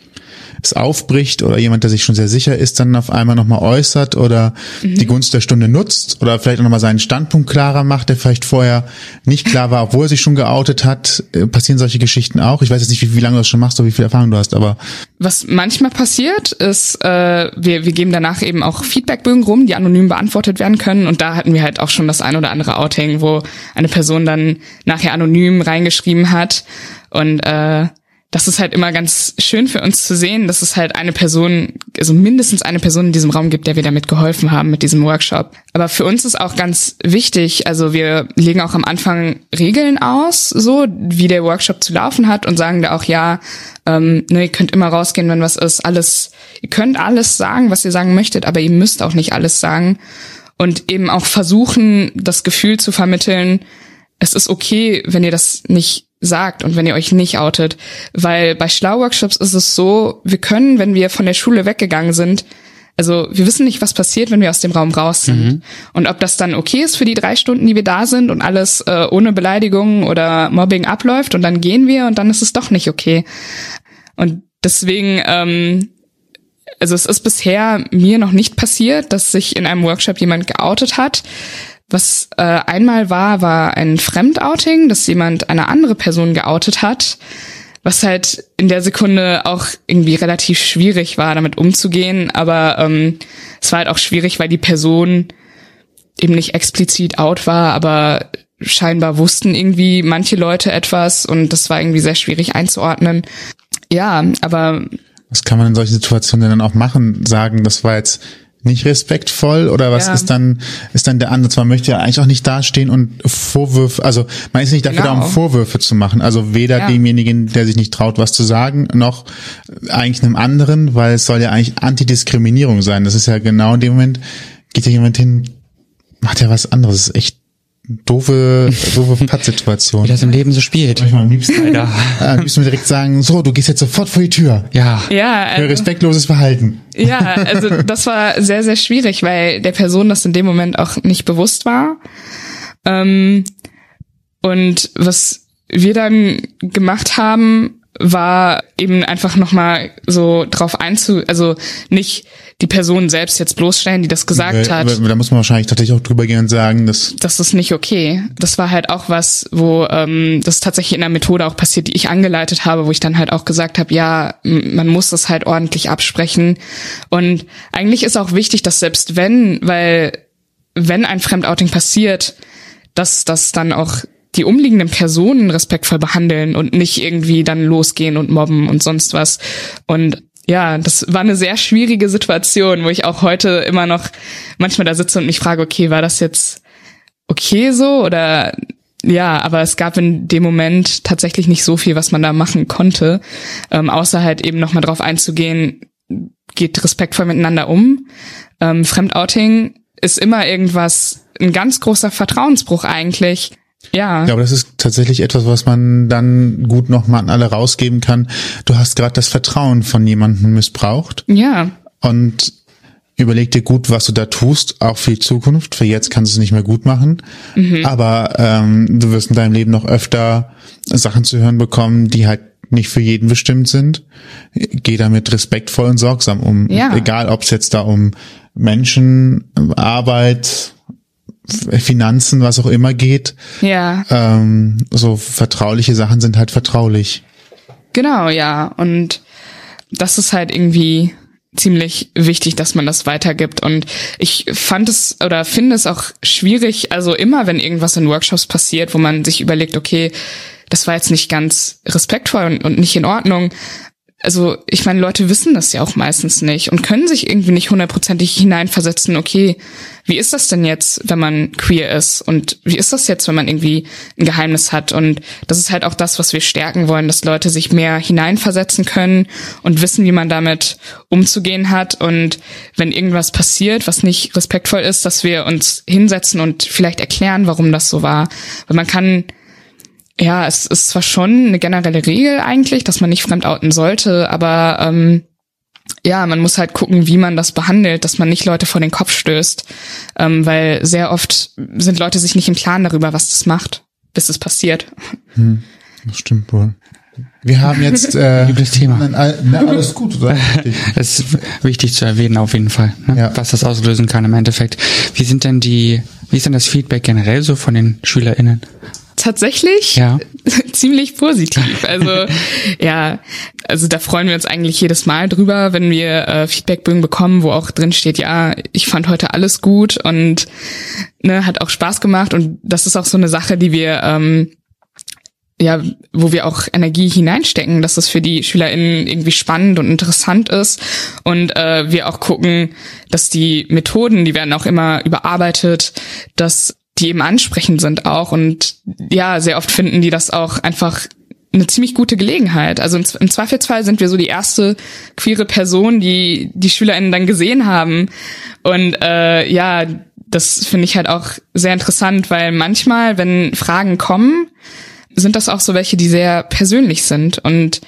[SPEAKER 4] es aufbricht oder jemand, der sich schon sehr sicher ist, dann auf einmal nochmal äußert oder die Gunst der Stunde nutzt oder vielleicht auch nochmal seinen Standpunkt klarer macht, der vielleicht vorher nicht klar war, obwohl er sich schon geoutet hat. Äh, Passieren solche Geschichten auch? Ich weiß jetzt nicht, wie, wie lange du das schon machst oder wie viel Erfahrung du hast, aber
[SPEAKER 3] Was manchmal passiert, ist, äh, wir, wir geben danach eben auch Feedbackbögen rum, die anonym beantwortet werden können. Und da hatten wir halt auch schon das ein oder andere Outing, wo eine Person dann nachher anonym reingeschrieben hat. Und äh, das ist halt immer ganz schön für uns zu sehen, dass es halt eine Person, also mindestens eine Person in diesem Raum gibt, der wir damit geholfen haben mit diesem Workshop. Aber für uns ist auch ganz wichtig, also wir legen auch am Anfang Regeln aus, so wie der Workshop zu laufen hat und sagen da auch, ja, ähm, ne, ihr könnt immer rausgehen, wenn was ist, alles, ihr könnt alles sagen, was ihr sagen möchtet, aber ihr müsst auch nicht alles sagen. Und eben auch versuchen, das Gefühl zu vermitteln, es ist okay, wenn ihr das nicht sagt und wenn ihr euch nicht outet. Weil bei Schlau-Workshops ist es so, wir können, wenn wir von der Schule weggegangen sind, also wir wissen nicht, was passiert, wenn wir aus dem Raum raus sind. Und ob das dann okay ist für die drei Stunden, die wir da sind und alles äh, ohne Beleidigung oder Mobbing abläuft und dann gehen wir und dann ist es doch nicht okay. Und deswegen, ähm, also es ist bisher mir noch nicht passiert, dass sich in einem Workshop jemand geoutet hat. Was äh, einmal war, war ein Fremdouting, dass jemand eine andere Person geoutet hat, was halt in der Sekunde auch irgendwie relativ schwierig war, damit umzugehen. Aber ähm, es war halt auch schwierig, weil die Person eben nicht explizit out war, aber scheinbar wussten irgendwie manche Leute etwas und das war irgendwie sehr schwierig einzuordnen. Ja, aber
[SPEAKER 4] was kann man in solchen Situationen dann auch machen? Sagen, das war jetzt nicht respektvoll oder was
[SPEAKER 3] Ja.
[SPEAKER 4] ist dann ist dann der Ansatz? Man möchte ja eigentlich auch nicht dastehen und Vorwürfe, also man ist nicht dafür da,
[SPEAKER 3] Genau.
[SPEAKER 4] um Vorwürfe zu machen. Also weder
[SPEAKER 3] Ja.
[SPEAKER 4] demjenigen, der sich nicht traut, was zu sagen, noch eigentlich einem anderen, weil es soll ja eigentlich Antidiskriminierung sein. Das ist ja genau in dem Moment, geht ja jemand hin, macht ja was anderes. Das ist echt doofe, doofe Pattsituation.
[SPEAKER 2] Wie das im Leben so spielt.
[SPEAKER 4] Ich mal am liebsten,
[SPEAKER 2] Leider.
[SPEAKER 4] äh, am liebsten direkt sagen, so, du gehst jetzt sofort vor die Tür.
[SPEAKER 2] Ja.
[SPEAKER 3] ja,
[SPEAKER 4] Für
[SPEAKER 3] also,
[SPEAKER 4] respektloses Verhalten.
[SPEAKER 3] ja, also das war sehr, sehr schwierig, weil der Person das in dem Moment auch nicht bewusst war. Ähm, und was wir dann gemacht haben, war eben einfach nochmal so drauf einzu, also nicht die Person selbst jetzt bloßstellen, die das gesagt hat.
[SPEAKER 4] Weil- weil Da muss man wahrscheinlich tatsächlich auch drüber gehen und sagen, dass
[SPEAKER 3] das ist nicht okay. Das war halt auch was, wo ähm, das tatsächlich in der Methode auch passiert, die ich angeleitet habe, wo ich dann halt auch gesagt habe, ja, man muss das halt ordentlich absprechen. Und eigentlich ist auch wichtig, dass selbst wenn, weil wenn ein Fremdouting passiert, dass das dann auch die umliegenden Personen respektvoll behandeln und nicht irgendwie dann losgehen und mobben und sonst was. Und ja, das war eine sehr schwierige Situation, wo ich auch heute immer noch manchmal da sitze und mich frage, okay, war das jetzt okay so oder ja, aber es gab in dem Moment tatsächlich nicht so viel, was man da machen konnte, ähm, außer halt eben nochmal drauf einzugehen, geht respektvoll miteinander um. Ähm, Fremdouting ist immer irgendwas, ein ganz großer Vertrauensbruch eigentlich. Ja.
[SPEAKER 4] Ja, aber das ist tatsächlich etwas, was man dann gut nochmal an alle rausgeben kann. Du hast gerade das Vertrauen von jemandem missbraucht.
[SPEAKER 3] Ja.
[SPEAKER 4] Und überleg dir gut, was du da tust, auch für die Zukunft. Für jetzt kannst du es nicht mehr gut machen. Mhm. Aber ähm, du wirst in deinem Leben noch öfter Sachen zu hören bekommen, die halt nicht für jeden bestimmt sind. Geh damit respektvoll und sorgsam um.
[SPEAKER 3] Ja.
[SPEAKER 4] Egal, ob es jetzt da um Menschen, Arbeit, Finanzen, was auch immer geht.
[SPEAKER 3] Ja.
[SPEAKER 4] Ähm, so vertrauliche Sachen sind halt vertraulich.
[SPEAKER 3] Genau, ja. Und das ist halt irgendwie ziemlich wichtig, dass man das weitergibt. Und ich fand es oder finde es auch schwierig, also immer, wenn irgendwas in Workshops passiert, wo man sich überlegt, okay, das war jetzt nicht ganz respektvoll und, und nicht in Ordnung, also ich meine, Leute wissen das ja auch meistens nicht und können sich irgendwie nicht hundertprozentig hineinversetzen, okay, wie ist das denn jetzt, wenn man queer ist? Und wie ist das jetzt, wenn man irgendwie ein Geheimnis hat? Und das ist halt auch das, was wir stärken wollen, dass Leute sich mehr hineinversetzen können und wissen, wie man damit umzugehen hat. Und wenn irgendwas passiert, was nicht respektvoll ist, dass wir uns hinsetzen und vielleicht erklären, warum das so war. Weil man kann ja, es ist zwar schon eine generelle Regel eigentlich, dass man nicht fremdouten sollte, aber ähm, ja, man muss halt gucken, wie man das behandelt, dass man nicht Leute vor den Kopf stößt, ähm, weil sehr oft sind Leute sich nicht im Klaren darüber, was das macht, bis es passiert.
[SPEAKER 4] Hm, das stimmt wohl. Wir haben jetzt
[SPEAKER 2] äh, übles Thema.
[SPEAKER 4] Na, na, alles gut, oder?
[SPEAKER 2] das ist wichtig zu erwähnen auf jeden Fall, ne? ja. was das auslösen kann im Endeffekt. Wie sind denn die, wie ist denn das Feedback generell so von den SchülerInnen?
[SPEAKER 3] Tatsächlich
[SPEAKER 2] ja.
[SPEAKER 3] ziemlich positiv. Also ja, also da freuen wir uns eigentlich jedes Mal drüber, wenn wir äh, Feedbackbögen bekommen, wo auch drin steht, ja, ich fand heute alles gut und ne, hat auch Spaß gemacht und das ist auch so eine Sache, die wir ähm, ja, wo wir auch Energie hineinstecken, dass es für die SchülerInnen irgendwie spannend und interessant ist. Und äh, wir auch gucken, dass die Methoden, die werden auch immer überarbeitet, dass die eben ansprechend sind auch. Und ja, sehr oft finden die das auch einfach eine ziemlich gute Gelegenheit. Also im Zweifelsfall sind wir so die erste queere Person, die die SchülerInnen dann gesehen haben. Und äh, ja, das finde ich halt auch sehr interessant, weil manchmal, wenn Fragen kommen, sind das auch so welche, die sehr persönlich sind und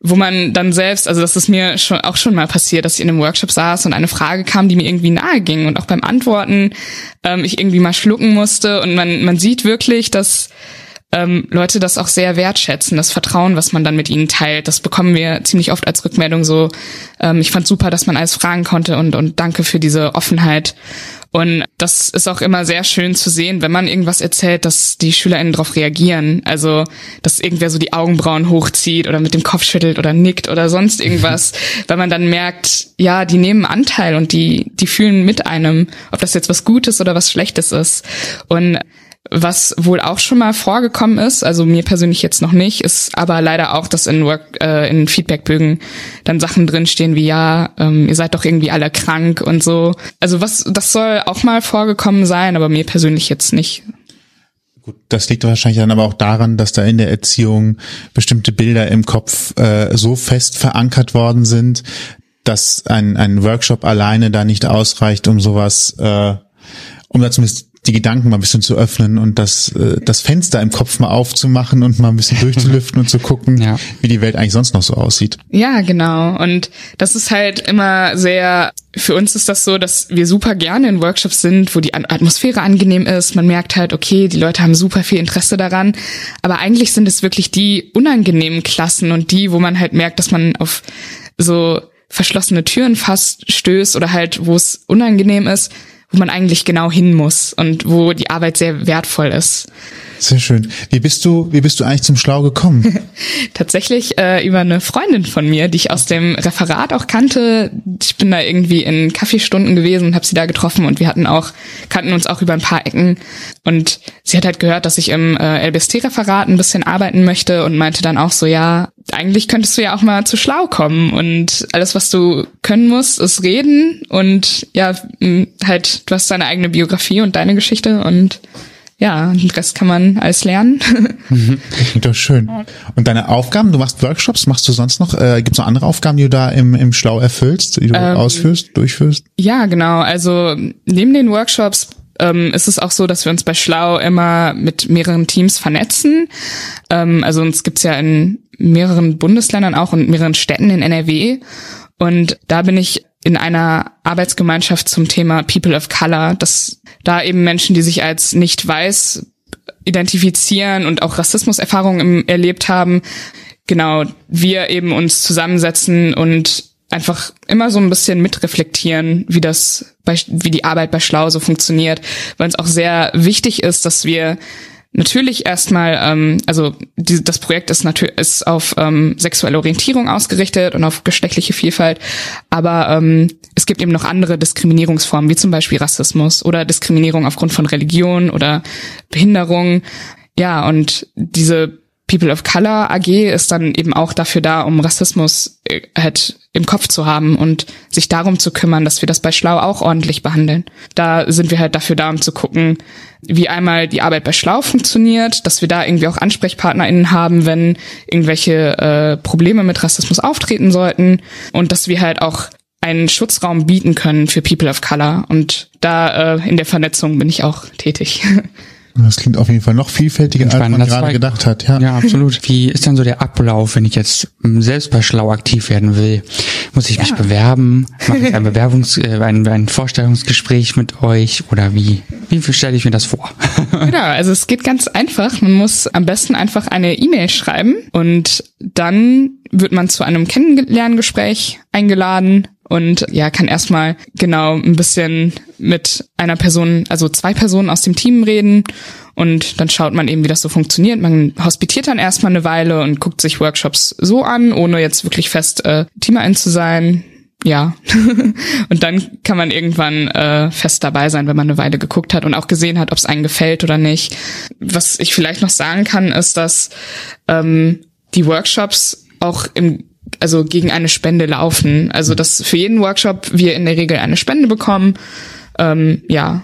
[SPEAKER 3] wo man dann selbst, also das ist mir schon auch schon mal passiert, dass ich in einem Workshop saß und eine Frage kam, die mir irgendwie nahe ging und auch beim Antworten ähm, ich irgendwie mal schlucken musste. Und man man sieht wirklich, dass ähm, Leute das auch sehr wertschätzen, das Vertrauen, was man dann mit ihnen teilt. Das bekommen wir ziemlich oft als Rückmeldung so. Ähm, ich fand super, dass man alles fragen konnte und und danke für diese Offenheit. Und das ist auch immer sehr schön zu sehen, wenn man irgendwas erzählt, dass die SchülerInnen darauf reagieren. Also, dass irgendwer so die Augenbrauen hochzieht oder mit dem Kopf schüttelt oder nickt oder sonst irgendwas, weil man dann merkt, ja, die nehmen Anteil und die, die fühlen mit einem, ob das jetzt was Gutes oder was Schlechtes ist. Und was wohl auch schon mal vorgekommen ist, also mir persönlich jetzt noch nicht, ist aber leider auch, dass in Work, äh, in Feedbackbögen dann Sachen drinstehen wie ja, ähm, ihr seid doch irgendwie alle krank und so. Also was, das soll auch mal vorgekommen sein, aber mir persönlich jetzt nicht.
[SPEAKER 4] Gut, das liegt wahrscheinlich dann aber auch daran, dass da in der Erziehung bestimmte Bilder im Kopf äh, so fest verankert worden sind, dass ein, ein Workshop alleine da nicht ausreicht, um sowas, äh, um da zumindest die Gedanken mal ein bisschen zu öffnen und das, äh, das Fenster im Kopf mal aufzumachen und mal ein bisschen durchzulüften und zu gucken, ja. wie die Welt eigentlich sonst noch so aussieht.
[SPEAKER 3] Ja, genau. Und das ist halt immer sehr, für uns ist das so, dass wir super gerne in Workshops sind, wo die Atmosphäre angenehm ist. Man merkt halt, okay, die Leute haben super viel Interesse daran. Aber eigentlich sind es wirklich die unangenehmen Klassen und die, wo man halt merkt, dass man auf so verschlossene Türen fast stößt oder halt, wo es unangenehm ist wo man eigentlich genau hin muss und wo die Arbeit sehr wertvoll ist.
[SPEAKER 4] Sehr schön. Wie bist du, wie bist du eigentlich zum Schlau gekommen?
[SPEAKER 3] Tatsächlich äh, über eine Freundin von mir, die ich aus dem Referat auch kannte. Ich bin da irgendwie in Kaffeestunden gewesen und habe sie da getroffen und wir hatten auch kannten uns auch über ein paar Ecken und sie hat halt gehört, dass ich im äh, LBST-Referat ein bisschen arbeiten möchte und meinte dann auch so, ja, eigentlich könntest du ja auch mal zu schlau kommen und alles, was du können musst, ist reden und ja, halt, du hast deine eigene Biografie und deine Geschichte und ja, den Rest kann man alles lernen.
[SPEAKER 4] Mhm. Klingt doch schön. Und deine Aufgaben, du machst Workshops, machst du sonst noch, äh, gibt es noch andere Aufgaben, die du da im, im Schlau erfüllst, die du ähm, ausführst, durchführst?
[SPEAKER 3] Ja, genau. Also neben den Workshops ähm, ist es auch so, dass wir uns bei Schlau immer mit mehreren Teams vernetzen. Ähm, also uns gibt's ja in mehreren Bundesländern auch und mehreren Städten in NRW. Und da bin ich in einer Arbeitsgemeinschaft zum Thema People of Color, dass da eben Menschen, die sich als nicht weiß identifizieren und auch Rassismuserfahrungen erlebt haben, genau, wir eben uns zusammensetzen und einfach immer so ein bisschen mitreflektieren, wie das bei, wie die Arbeit bei Schlau so funktioniert, weil es auch sehr wichtig ist, dass wir natürlich erstmal, ähm, also die, das Projekt ist natürlich ist auf ähm, sexuelle Orientierung ausgerichtet und auf geschlechtliche Vielfalt, aber ähm, es gibt eben noch andere Diskriminierungsformen, wie zum Beispiel Rassismus oder Diskriminierung aufgrund von Religion oder Behinderung. Ja, und diese People of Color AG ist dann eben auch dafür da, um Rassismus äh, halt im Kopf zu haben und sich darum zu kümmern, dass wir das bei Schlau auch ordentlich behandeln. Da sind wir halt dafür da, um zu gucken, wie einmal die Arbeit bei Schlau funktioniert, dass wir da irgendwie auch AnsprechpartnerInnen haben, wenn irgendwelche äh, Probleme mit Rassismus auftreten sollten und dass wir halt auch einen Schutzraum bieten können für People of Color. Und da äh, in der Vernetzung bin ich auch tätig.
[SPEAKER 4] Das klingt auf jeden Fall noch vielfältiger, als man gerade gedacht hat. Ja.
[SPEAKER 2] ja, absolut. Wie ist dann so der Ablauf, wenn ich jetzt selbst bei Schlau aktiv werden will? Muss ich ja. mich bewerben? Mache ich ein Bewerbungs-, äh, ein, ein Vorstellungsgespräch mit euch oder wie? Wie stelle ich mir das vor?
[SPEAKER 3] genau, also es geht ganz einfach. Man muss am besten einfach eine E-Mail schreiben und dann wird man zu einem Kennenlerngespräch eingeladen und ja, kann erstmal genau ein bisschen mit einer Person, also zwei Personen aus dem Team reden und dann schaut man eben, wie das so funktioniert. Man hospitiert dann erstmal eine Weile und guckt sich Workshops so an, ohne jetzt wirklich fest äh, Teamerin zu sein. Ja. und dann kann man irgendwann äh, fest dabei sein, wenn man eine Weile geguckt hat und auch gesehen hat, ob es einen gefällt oder nicht. Was ich vielleicht noch sagen kann, ist, dass ähm, die Workshops auch im also gegen eine Spende laufen. Also dass für jeden Workshop wir in der Regel eine Spende bekommen. Ähm, ja.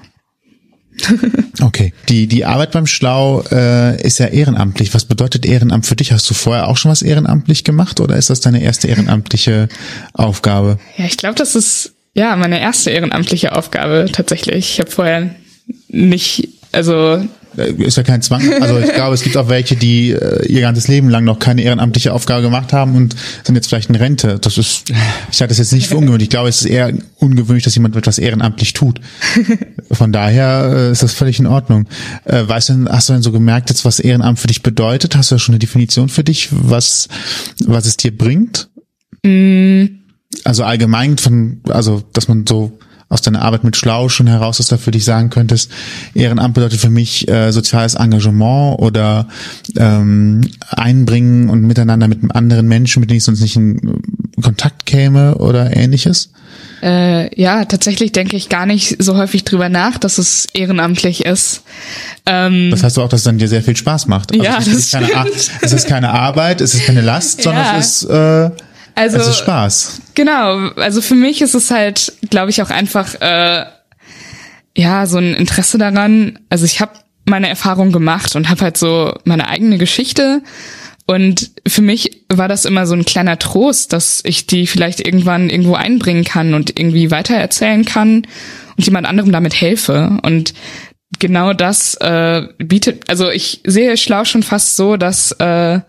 [SPEAKER 4] okay. Die, die Arbeit beim Schlau äh, ist ja ehrenamtlich. Was bedeutet Ehrenamt für dich? Hast du vorher auch schon was ehrenamtlich gemacht oder ist das deine erste ehrenamtliche Aufgabe?
[SPEAKER 3] Ja, ich glaube, das ist ja meine erste ehrenamtliche Aufgabe tatsächlich. Ich habe vorher nicht, also
[SPEAKER 4] ist ja kein Zwang. Also ich glaube, es gibt auch welche, die äh, ihr ganzes Leben lang noch keine ehrenamtliche Aufgabe gemacht haben und sind jetzt vielleicht in Rente. Das ist, ich halte das jetzt nicht für ungewöhnlich. Ich glaube, es ist eher ungewöhnlich, dass jemand etwas ehrenamtlich tut. Von daher äh, ist das völlig in Ordnung. Äh, weißt du, hast du denn so gemerkt, jetzt was Ehrenamt für dich bedeutet? Hast du ja schon eine Definition für dich, was, was es dir bringt? Mm. Also allgemein von, also, dass man so aus deiner Arbeit mit Schlau schon heraus, dass du für dich sagen könntest, Ehrenamt bedeutet für mich äh, soziales Engagement oder ähm, einbringen und miteinander mit anderen Menschen, mit denen ich sonst nicht in Kontakt käme oder ähnliches?
[SPEAKER 3] Äh, ja, tatsächlich denke ich gar nicht so häufig drüber nach, dass es ehrenamtlich ist.
[SPEAKER 4] Ähm, das heißt auch, dass es dann dir sehr viel Spaß macht.
[SPEAKER 3] Also ja,
[SPEAKER 4] es, ist keine, es ist keine Arbeit, es ist keine Last, sondern ja. es ist äh, also, es ist Spaß.
[SPEAKER 3] Genau, also für mich ist es halt, glaube ich, auch einfach äh, ja so ein Interesse daran. Also ich habe meine Erfahrung gemacht und habe halt so meine eigene Geschichte. Und für mich war das immer so ein kleiner Trost, dass ich die vielleicht irgendwann irgendwo einbringen kann und irgendwie weitererzählen kann und jemand anderem damit helfe. Und genau das äh, bietet, also ich sehe Schlau schon fast so, dass äh,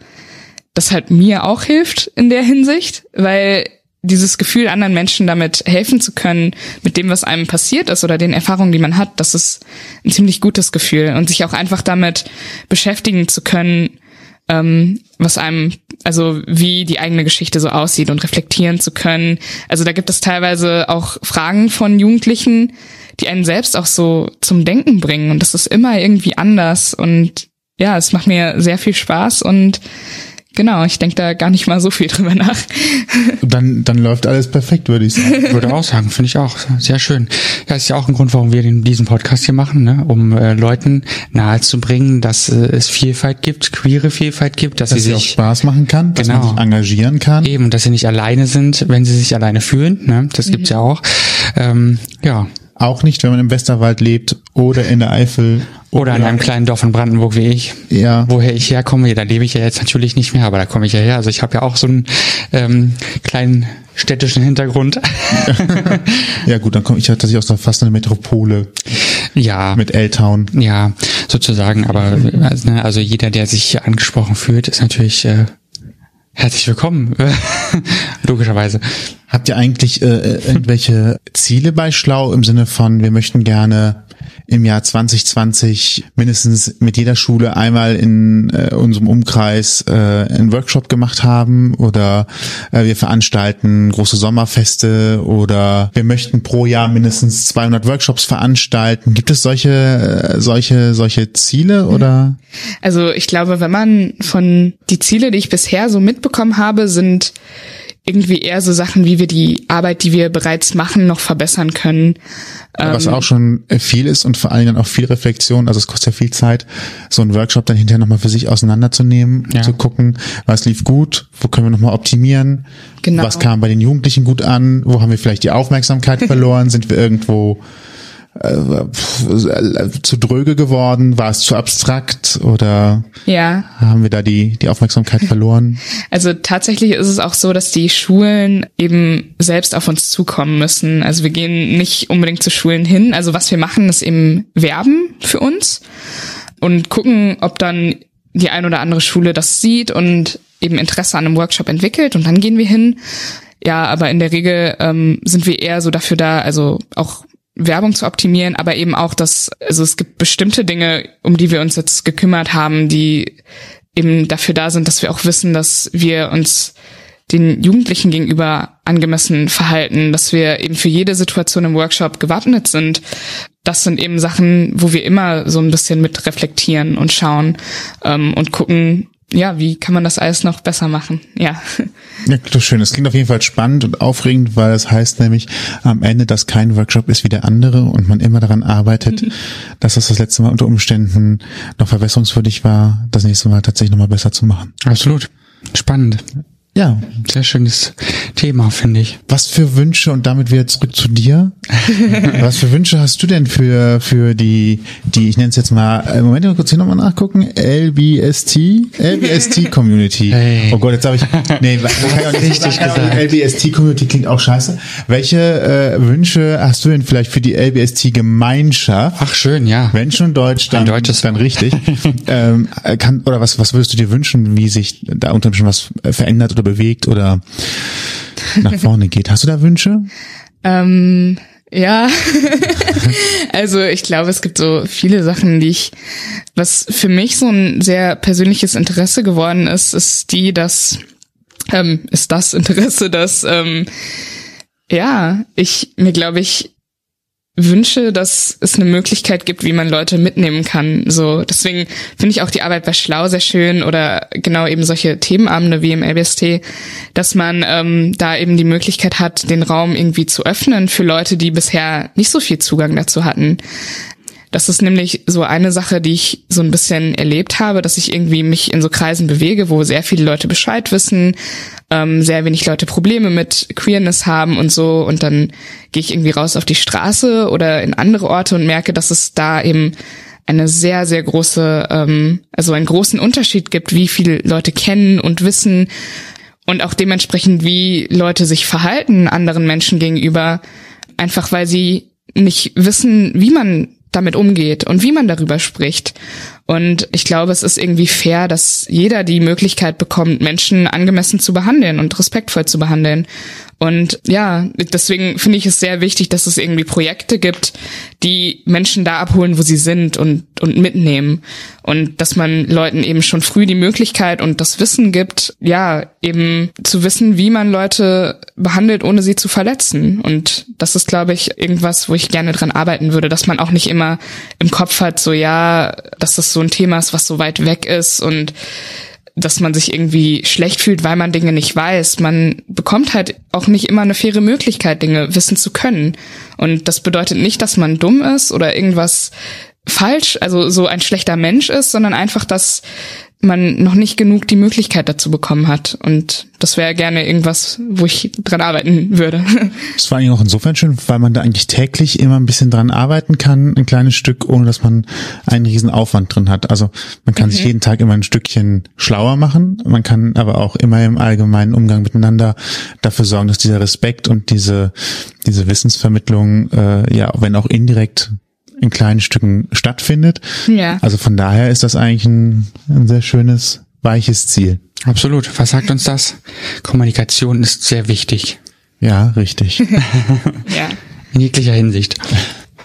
[SPEAKER 3] das halt mir auch hilft in der Hinsicht, weil dieses Gefühl, anderen Menschen damit helfen zu können, mit dem, was einem passiert ist oder den Erfahrungen, die man hat, das ist ein ziemlich gutes Gefühl. Und sich auch einfach damit beschäftigen zu können, ähm, was einem, also wie die eigene Geschichte so aussieht und reflektieren zu können. Also da gibt es teilweise auch Fragen von Jugendlichen, die einen selbst auch so zum Denken bringen. Und das ist immer irgendwie anders. Und ja, es macht mir sehr viel Spaß und Genau, ich denke da gar nicht mal so viel drüber nach.
[SPEAKER 4] Dann, dann läuft alles perfekt, würde ich sagen.
[SPEAKER 2] Würde auch sagen, finde ich auch. Sehr schön. Ja, ist ja auch ein Grund, warum wir den, diesen Podcast hier machen, ne? um äh, Leuten nahezubringen, dass äh, es Vielfalt gibt, queere Vielfalt gibt, dass,
[SPEAKER 4] Dass
[SPEAKER 2] sie
[SPEAKER 4] sie auch
[SPEAKER 2] sich
[SPEAKER 4] Spaß machen kann, dass
[SPEAKER 2] Genau.
[SPEAKER 4] man sich engagieren kann.
[SPEAKER 2] eben, dass sie nicht alleine sind, wenn sie sich alleine fühlen. Ne? Das gibt's ja auch. Ähm, ja.
[SPEAKER 4] Auch nicht, wenn man im Westerwald lebt oder in der Eifel.
[SPEAKER 2] Oder in einem kleinen Dorf in Brandenburg wie ich.
[SPEAKER 4] Ja.
[SPEAKER 2] Woher ich herkomme, da lebe ich ja jetzt natürlich nicht mehr, aber da komme ich ja her. Also ich habe ja auch so einen ähm, kleinen städtischen Hintergrund.
[SPEAKER 4] Ja gut, dann komme ich ja tatsächlich aus der fast eine Metropole
[SPEAKER 2] ja.
[SPEAKER 4] mit L-Town.
[SPEAKER 2] Ja, sozusagen, aber also, ne, also jeder, der sich hier angesprochen fühlt, ist natürlich äh, herzlich willkommen, logischerweise.
[SPEAKER 4] Habt ihr eigentlich äh, irgendwelche Ziele bei Schlau im Sinne von, wir möchten gerne im Jahr 2020 mindestens mit jeder Schule einmal in äh, unserem Umkreis äh, einen Workshop gemacht haben oder äh, wir veranstalten große Sommerfeste oder wir möchten pro Jahr mindestens 200 Workshops veranstalten. Gibt es solche äh, solche solche Ziele oder?
[SPEAKER 3] Also ich glaube, wenn man von die Ziele, die ich bisher so mitbekommen habe, sind irgendwie eher so Sachen, wie wir die Arbeit, die wir bereits machen, noch verbessern können.
[SPEAKER 4] Was auch schon viel ist und vor allen Dingen auch viel Reflexion, also es kostet ja viel Zeit, so einen Workshop dann hinterher nochmal für sich auseinanderzunehmen,
[SPEAKER 2] Ja.
[SPEAKER 4] zu gucken, was lief gut, wo können wir nochmal optimieren,
[SPEAKER 3] Genau.
[SPEAKER 4] was kam bei den Jugendlichen gut an, wo haben wir vielleicht die Aufmerksamkeit verloren, sind wir irgendwo zu dröge geworden, war es zu abstrakt oder
[SPEAKER 3] Ja,
[SPEAKER 4] haben wir da die, die Aufmerksamkeit verloren?
[SPEAKER 3] Also tatsächlich ist es auch so, dass die Schulen eben selbst auf uns zukommen müssen. Also wir gehen nicht unbedingt zu Schulen hin. Also was wir machen, ist eben werben für uns und gucken, ob dann die ein oder andere Schule das sieht und eben Interesse an einem Workshop entwickelt und dann gehen wir hin. Ja, aber in der Regel ähm, sind wir eher so dafür da, also auch Werbung zu optimieren, aber eben auch, dass, also es gibt bestimmte Dinge, um die wir uns jetzt gekümmert haben, die eben dafür da sind, dass wir auch wissen, dass wir uns den Jugendlichen gegenüber angemessen verhalten, dass wir eben für jede Situation im Workshop gewappnet sind. Das sind eben Sachen, wo wir immer so ein bisschen mit reflektieren und schauen ähm, und gucken, ja, wie kann man das alles noch besser machen? Ja.
[SPEAKER 4] Ja, das ist schön. Es klingt auf jeden Fall spannend und aufregend, weil es heißt nämlich am Ende, dass kein Workshop ist wie der andere und man immer daran arbeitet, dass das das letzte Mal unter Umständen noch verbesserungswürdig war, das nächste Mal tatsächlich nochmal besser zu machen.
[SPEAKER 2] Absolut. Spannend.
[SPEAKER 4] Ja,
[SPEAKER 2] Sehr schönes Thema, finde ich.
[SPEAKER 4] was für Wünsche und damit wieder zurück zu dir. was für Wünsche hast du denn für für die die ich nenne es jetzt mal äh, Moment mal kurz hier nochmal nachgucken LBST LBST Community.
[SPEAKER 2] Hey.
[SPEAKER 4] Oh Gott, jetzt habe ich nee, kann ich auch nicht
[SPEAKER 2] Richtig
[SPEAKER 4] sagen,
[SPEAKER 2] gesagt.
[SPEAKER 4] LBST Community klingt auch scheiße. Welche äh, Wünsche hast du denn vielleicht für die LBST Gemeinschaft?
[SPEAKER 2] Ach, schön, ja.
[SPEAKER 4] Wenn schon Deutsch, dann, dann richtig. ähm, kann, oder was, was würdest du dir wünschen, wie sich da unter schon was äh, verändert oder bewegt oder nach vorne geht? Hast du da Wünsche?
[SPEAKER 3] Ähm, ja, also ich glaube, es gibt so viele Sachen, die ich, was für mich so ein sehr persönliches Interesse geworden ist, ist die, dass, ähm, ist das Interesse, dass, ähm, ja, ich mir glaube ich wünsche, dass es eine Möglichkeit gibt, wie man Leute mitnehmen kann. So, deswegen finde ich auch die Arbeit bei Schlau sehr schön oder genau eben solche Themenabende wie im LBST, dass man ähm, da eben die Möglichkeit hat, den Raum irgendwie zu öffnen für Leute, die bisher nicht so viel Zugang dazu hatten. Das ist nämlich so eine Sache, die ich so ein bisschen erlebt habe, dass ich irgendwie mich in so Kreisen bewege, wo sehr viele Leute Bescheid wissen, ähm, sehr wenig Leute Probleme mit Queerness haben und so. Und dann gehe ich irgendwie raus auf die Straße oder in andere Orte und merke, dass es da eben eine sehr, sehr große, ähm, also einen großen Unterschied gibt, wie viele Leute kennen und wissen und auch dementsprechend, wie Leute sich verhalten anderen Menschen gegenüber, einfach weil sie nicht wissen, wie man damit umgeht und wie man darüber spricht. Und ich glaube, es ist irgendwie fair, dass jeder die Möglichkeit bekommt, Menschen angemessen zu behandeln und respektvoll zu behandeln. Und ja, deswegen finde ich es sehr wichtig, dass es irgendwie Projekte gibt, die Menschen da abholen, wo sie sind und, und mitnehmen. Und dass man Leuten eben schon früh die Möglichkeit und das Wissen gibt, ja, eben zu wissen, wie man Leute behandelt, ohne sie zu verletzen. Und das ist, glaube ich, irgendwas, wo ich gerne dran arbeiten würde, dass man auch nicht immer im Kopf hat, so ja, dass das so ein Thema ist, was so weit weg ist und dass man sich irgendwie schlecht fühlt, weil man Dinge nicht weiß. Man bekommt halt auch nicht immer eine faire Möglichkeit, Dinge wissen zu können. Und das bedeutet nicht, dass man dumm ist oder irgendwas falsch, also so ein schlechter Mensch ist, sondern einfach, dass man noch nicht genug die Möglichkeit dazu bekommen hat. Und das wäre gerne irgendwas, wo ich dran arbeiten würde.
[SPEAKER 4] Das war eigentlich auch insofern schön, weil man da eigentlich täglich immer ein bisschen dran arbeiten kann, ein kleines Stück, ohne dass man einen riesen Aufwand drin hat. Also man kann mhm. sich jeden Tag immer ein Stückchen schlauer machen. Man kann aber auch immer im allgemeinen Umgang miteinander dafür sorgen, dass dieser Respekt und diese, diese Wissensvermittlung, äh, ja, wenn auch indirekt in kleinen Stücken stattfindet.
[SPEAKER 3] Ja.
[SPEAKER 4] Also von daher ist das eigentlich ein, ein sehr schönes, weiches Ziel.
[SPEAKER 2] Absolut. Was sagt uns das? Kommunikation ist sehr wichtig.
[SPEAKER 4] Ja, richtig.
[SPEAKER 3] ja.
[SPEAKER 2] In jeglicher Hinsicht.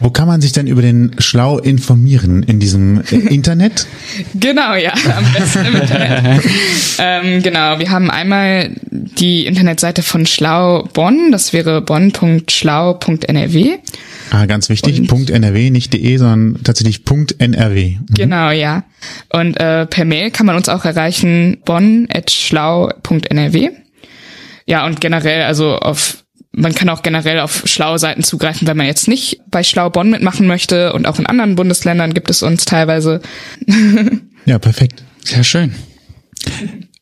[SPEAKER 4] Wo kann man sich denn über den Schlau informieren? In diesem äh, Internet?
[SPEAKER 3] genau, ja, am besten im Internet. ähm, genau, wir haben einmal die Internetseite von Schlau Bonn, das wäre bonn.schlau.nrw.
[SPEAKER 4] Ah, ganz wichtig, und, .nrw, nicht de, sondern tatsächlich .nrw.
[SPEAKER 3] Mhm. Genau, ja. Und äh, per Mail kann man uns auch erreichen, bonn.schlau.nrw. Ja, und generell, also auf man kann auch generell auf schlaue Seiten zugreifen, wenn man jetzt nicht bei Schlau Bonn mitmachen möchte. Und auch in anderen Bundesländern gibt es uns teilweise.
[SPEAKER 4] ja, perfekt.
[SPEAKER 2] Sehr schön.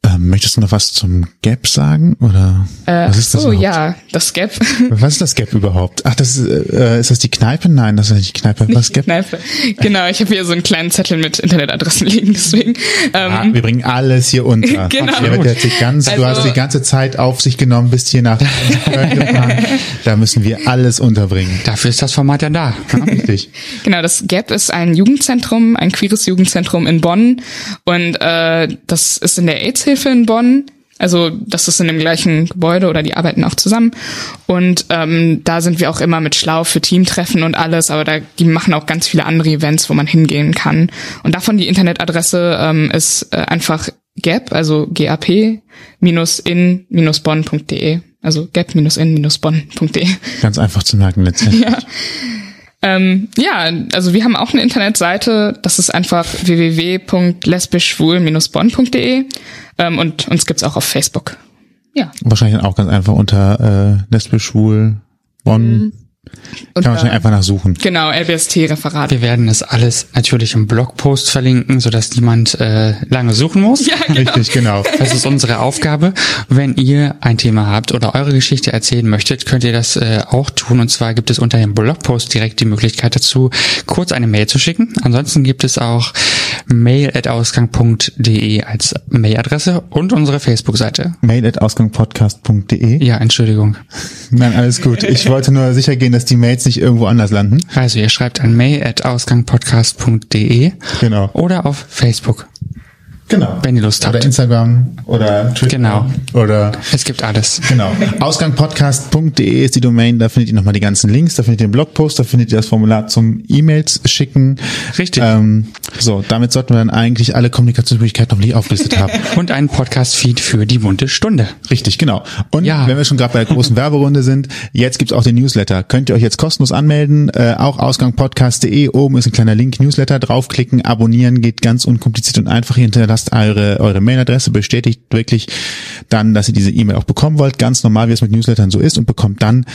[SPEAKER 4] Ähm, möchtest du noch was zum Gap sagen oder
[SPEAKER 3] äh, was ist das? Oh überhaupt? ja, das Gap.
[SPEAKER 4] Was ist das Gap überhaupt? Ach, das ist, äh, ist das die Kneipe? Nein, das ist nicht die Kneipe. Was
[SPEAKER 3] Gap? Kneipe. Genau, ich habe hier so einen kleinen Zettel mit Internetadressen liegen, deswegen.
[SPEAKER 4] Ähm, ah, wir bringen alles hier unter. genau. Ganze, also, du hast die ganze Zeit auf sich genommen, bist hier nach gefahren. Da müssen wir alles unterbringen.
[SPEAKER 2] Dafür ist das Format ja da.
[SPEAKER 4] Ja, richtig.
[SPEAKER 3] Genau, das Gap ist ein Jugendzentrum, ein queeres Jugendzentrum in Bonn und äh, das ist in der AIDS-Hilfe in Bonn also das ist in dem gleichen Gebäude oder die arbeiten auch zusammen. Und ähm, da sind wir auch immer mit Schlau für Teamtreffen und alles, aber da die machen auch ganz viele andere Events, wo man hingehen kann. Und davon die Internetadresse ähm, ist äh, einfach gap, also gap-in-bonn.de. Also gap-in-bonn.de.
[SPEAKER 4] Ganz einfach zu merken letztendlich.
[SPEAKER 3] Ja. Ähm, ja, also wir haben auch eine Internetseite, das ist einfach www.lesbischschwul-bonn.de ähm, und uns gibt's auch auf Facebook. Ja.
[SPEAKER 4] Wahrscheinlich auch ganz einfach unter äh, lesbisch schwul Bonn. Mhm. Und Kann man wahrscheinlich einfach nachsuchen.
[SPEAKER 3] Genau, LBST-Referat.
[SPEAKER 2] Wir werden es alles natürlich im Blogpost verlinken, sodass niemand äh, lange suchen muss.
[SPEAKER 3] Ja, genau.
[SPEAKER 4] Richtig, genau.
[SPEAKER 2] Das ist unsere Aufgabe. Wenn ihr ein Thema habt oder eure Geschichte erzählen möchtet, könnt ihr das äh, auch tun. Und zwar gibt es unter dem Blogpost direkt die Möglichkeit dazu, kurz eine Mail zu schicken. Ansonsten gibt es auch mail.ausgang.de als Mailadresse und unsere Facebook-Seite.
[SPEAKER 4] mail.ausgangpodcast.de
[SPEAKER 2] Ja, Entschuldigung.
[SPEAKER 4] Nein, alles gut. Ich wollte nur sicher gehen, dass die Mails nicht irgendwo anders landen.
[SPEAKER 2] Also ihr schreibt an mail.ausgangpodcast.de
[SPEAKER 4] genau.
[SPEAKER 2] oder auf Facebook.
[SPEAKER 4] Genau.
[SPEAKER 2] Wenn ihr Lust habt.
[SPEAKER 4] Oder Instagram oder Twitter.
[SPEAKER 2] Genau.
[SPEAKER 4] Oder.
[SPEAKER 2] Es gibt alles.
[SPEAKER 4] Genau. Ausgangpodcast.de ist die Domain. Da findet ihr nochmal die ganzen Links. Da findet ihr den Blogpost. Da findet ihr das Formular zum E-Mails schicken.
[SPEAKER 2] Richtig.
[SPEAKER 4] Ähm, so, damit sollten wir dann eigentlich alle Kommunikationsmöglichkeiten noch nicht aufgelistet haben.
[SPEAKER 2] Und einen Podcast-Feed für die bunte Stunde.
[SPEAKER 4] Richtig, genau. Und ja. wenn wir schon gerade bei der großen Werberunde sind, jetzt gibt's auch den Newsletter. Könnt ihr euch jetzt kostenlos anmelden. Äh, auch ausgangpodcast.de. Oben ist ein kleiner Link, Newsletter. Draufklicken, abonnieren, geht ganz unkompliziert und einfach. Ihr lasst eure, eure Mailadresse, bestätigt wirklich dann, dass ihr diese E-Mail auch bekommen wollt, ganz normal, wie es mit Newslettern so ist und bekommt dann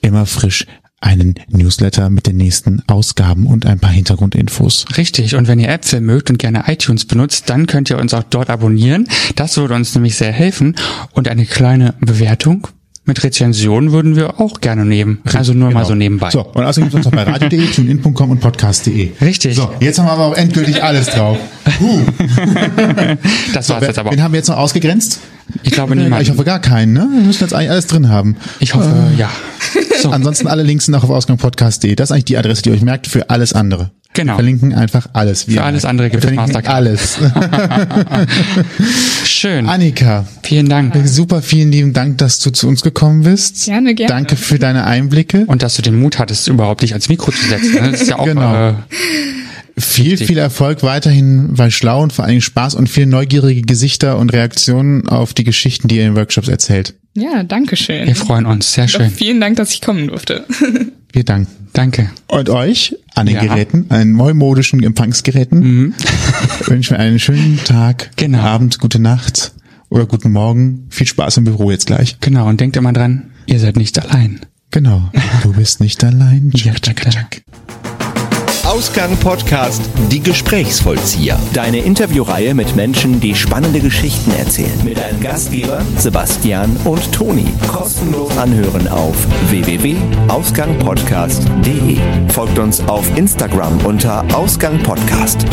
[SPEAKER 4] immer frisch einen Newsletter mit den nächsten Ausgaben und ein paar Hintergrundinfos.
[SPEAKER 2] Richtig. Und wenn ihr Äpfel mögt und gerne iTunes benutzt, dann könnt ihr uns auch dort abonnieren. Das würde uns nämlich sehr helfen. Und eine kleine Bewertung mit Rezensionen würden wir auch gerne nehmen. Also nur genau. mal so nebenbei.
[SPEAKER 4] So, und außerdem gibt es uns noch bei radio.de, tunein.com und podcast.de.
[SPEAKER 2] Richtig.
[SPEAKER 4] So, jetzt haben wir aber auch endgültig alles drauf. Huh.
[SPEAKER 2] das war's so, jetzt aber.
[SPEAKER 4] Wen haben wir jetzt noch ausgegrenzt?
[SPEAKER 2] Ich glaube niemand.
[SPEAKER 4] Ich hoffe gar keinen, ne? Wir müssen jetzt eigentlich alles drin haben.
[SPEAKER 2] Ich hoffe, äh, ja.
[SPEAKER 4] So. Ansonsten alle Links sind auch auf ausgangpodcast.de. Das ist eigentlich die Adresse, die ihr euch merkt für alles andere.
[SPEAKER 2] Genau.
[SPEAKER 4] Wir verlinken einfach alles.
[SPEAKER 2] Für alles andere gibt es Mastercard.
[SPEAKER 4] alles.
[SPEAKER 2] Schön.
[SPEAKER 4] Annika,
[SPEAKER 2] Vielen Dank.
[SPEAKER 4] super vielen lieben Dank, dass du zu uns gekommen bist.
[SPEAKER 3] Gerne, gerne.
[SPEAKER 4] Danke für deine Einblicke.
[SPEAKER 2] Und dass du den Mut hattest, überhaupt dich als Mikro zu setzen. ne? Das ist ja auch
[SPEAKER 4] Genau.
[SPEAKER 2] äh,
[SPEAKER 4] Viel, viel Erfolg weiterhin bei Schlau und vor allen Dingen Spaß und viele neugierige Gesichter und Reaktionen auf die Geschichten, die ihr in Workshops erzählt.
[SPEAKER 3] Ja, danke schön.
[SPEAKER 2] wir freuen uns. Sehr
[SPEAKER 3] Doch,
[SPEAKER 2] schön.
[SPEAKER 3] vielen Dank, dass ich kommen durfte.
[SPEAKER 4] Wir danken.
[SPEAKER 2] Danke.
[SPEAKER 4] Und euch an den
[SPEAKER 2] Ja.
[SPEAKER 4] Geräten, an den neumodischen Empfangsgeräten, wünschen wir einen schönen Tag,
[SPEAKER 2] Genau.
[SPEAKER 4] guten Abend, gute Nacht oder guten Morgen. Viel Spaß im Büro jetzt gleich.
[SPEAKER 2] Genau. Und denkt immer dran, ihr seid nicht allein.
[SPEAKER 4] Genau. Du bist nicht allein.
[SPEAKER 2] Ja,
[SPEAKER 4] Tschak, tschak, tschak.
[SPEAKER 1] Ausgang Podcast Die Gesprächsvollzieher. Deine Interviewreihe mit Menschen, die spannende Geschichten erzählen. Mit deinen Gastgeber Sebastian und Toni. Kostenlos anhören auf www.ausgangpodcast.de. Folgt uns auf Instagram unter Ausgang Podcast.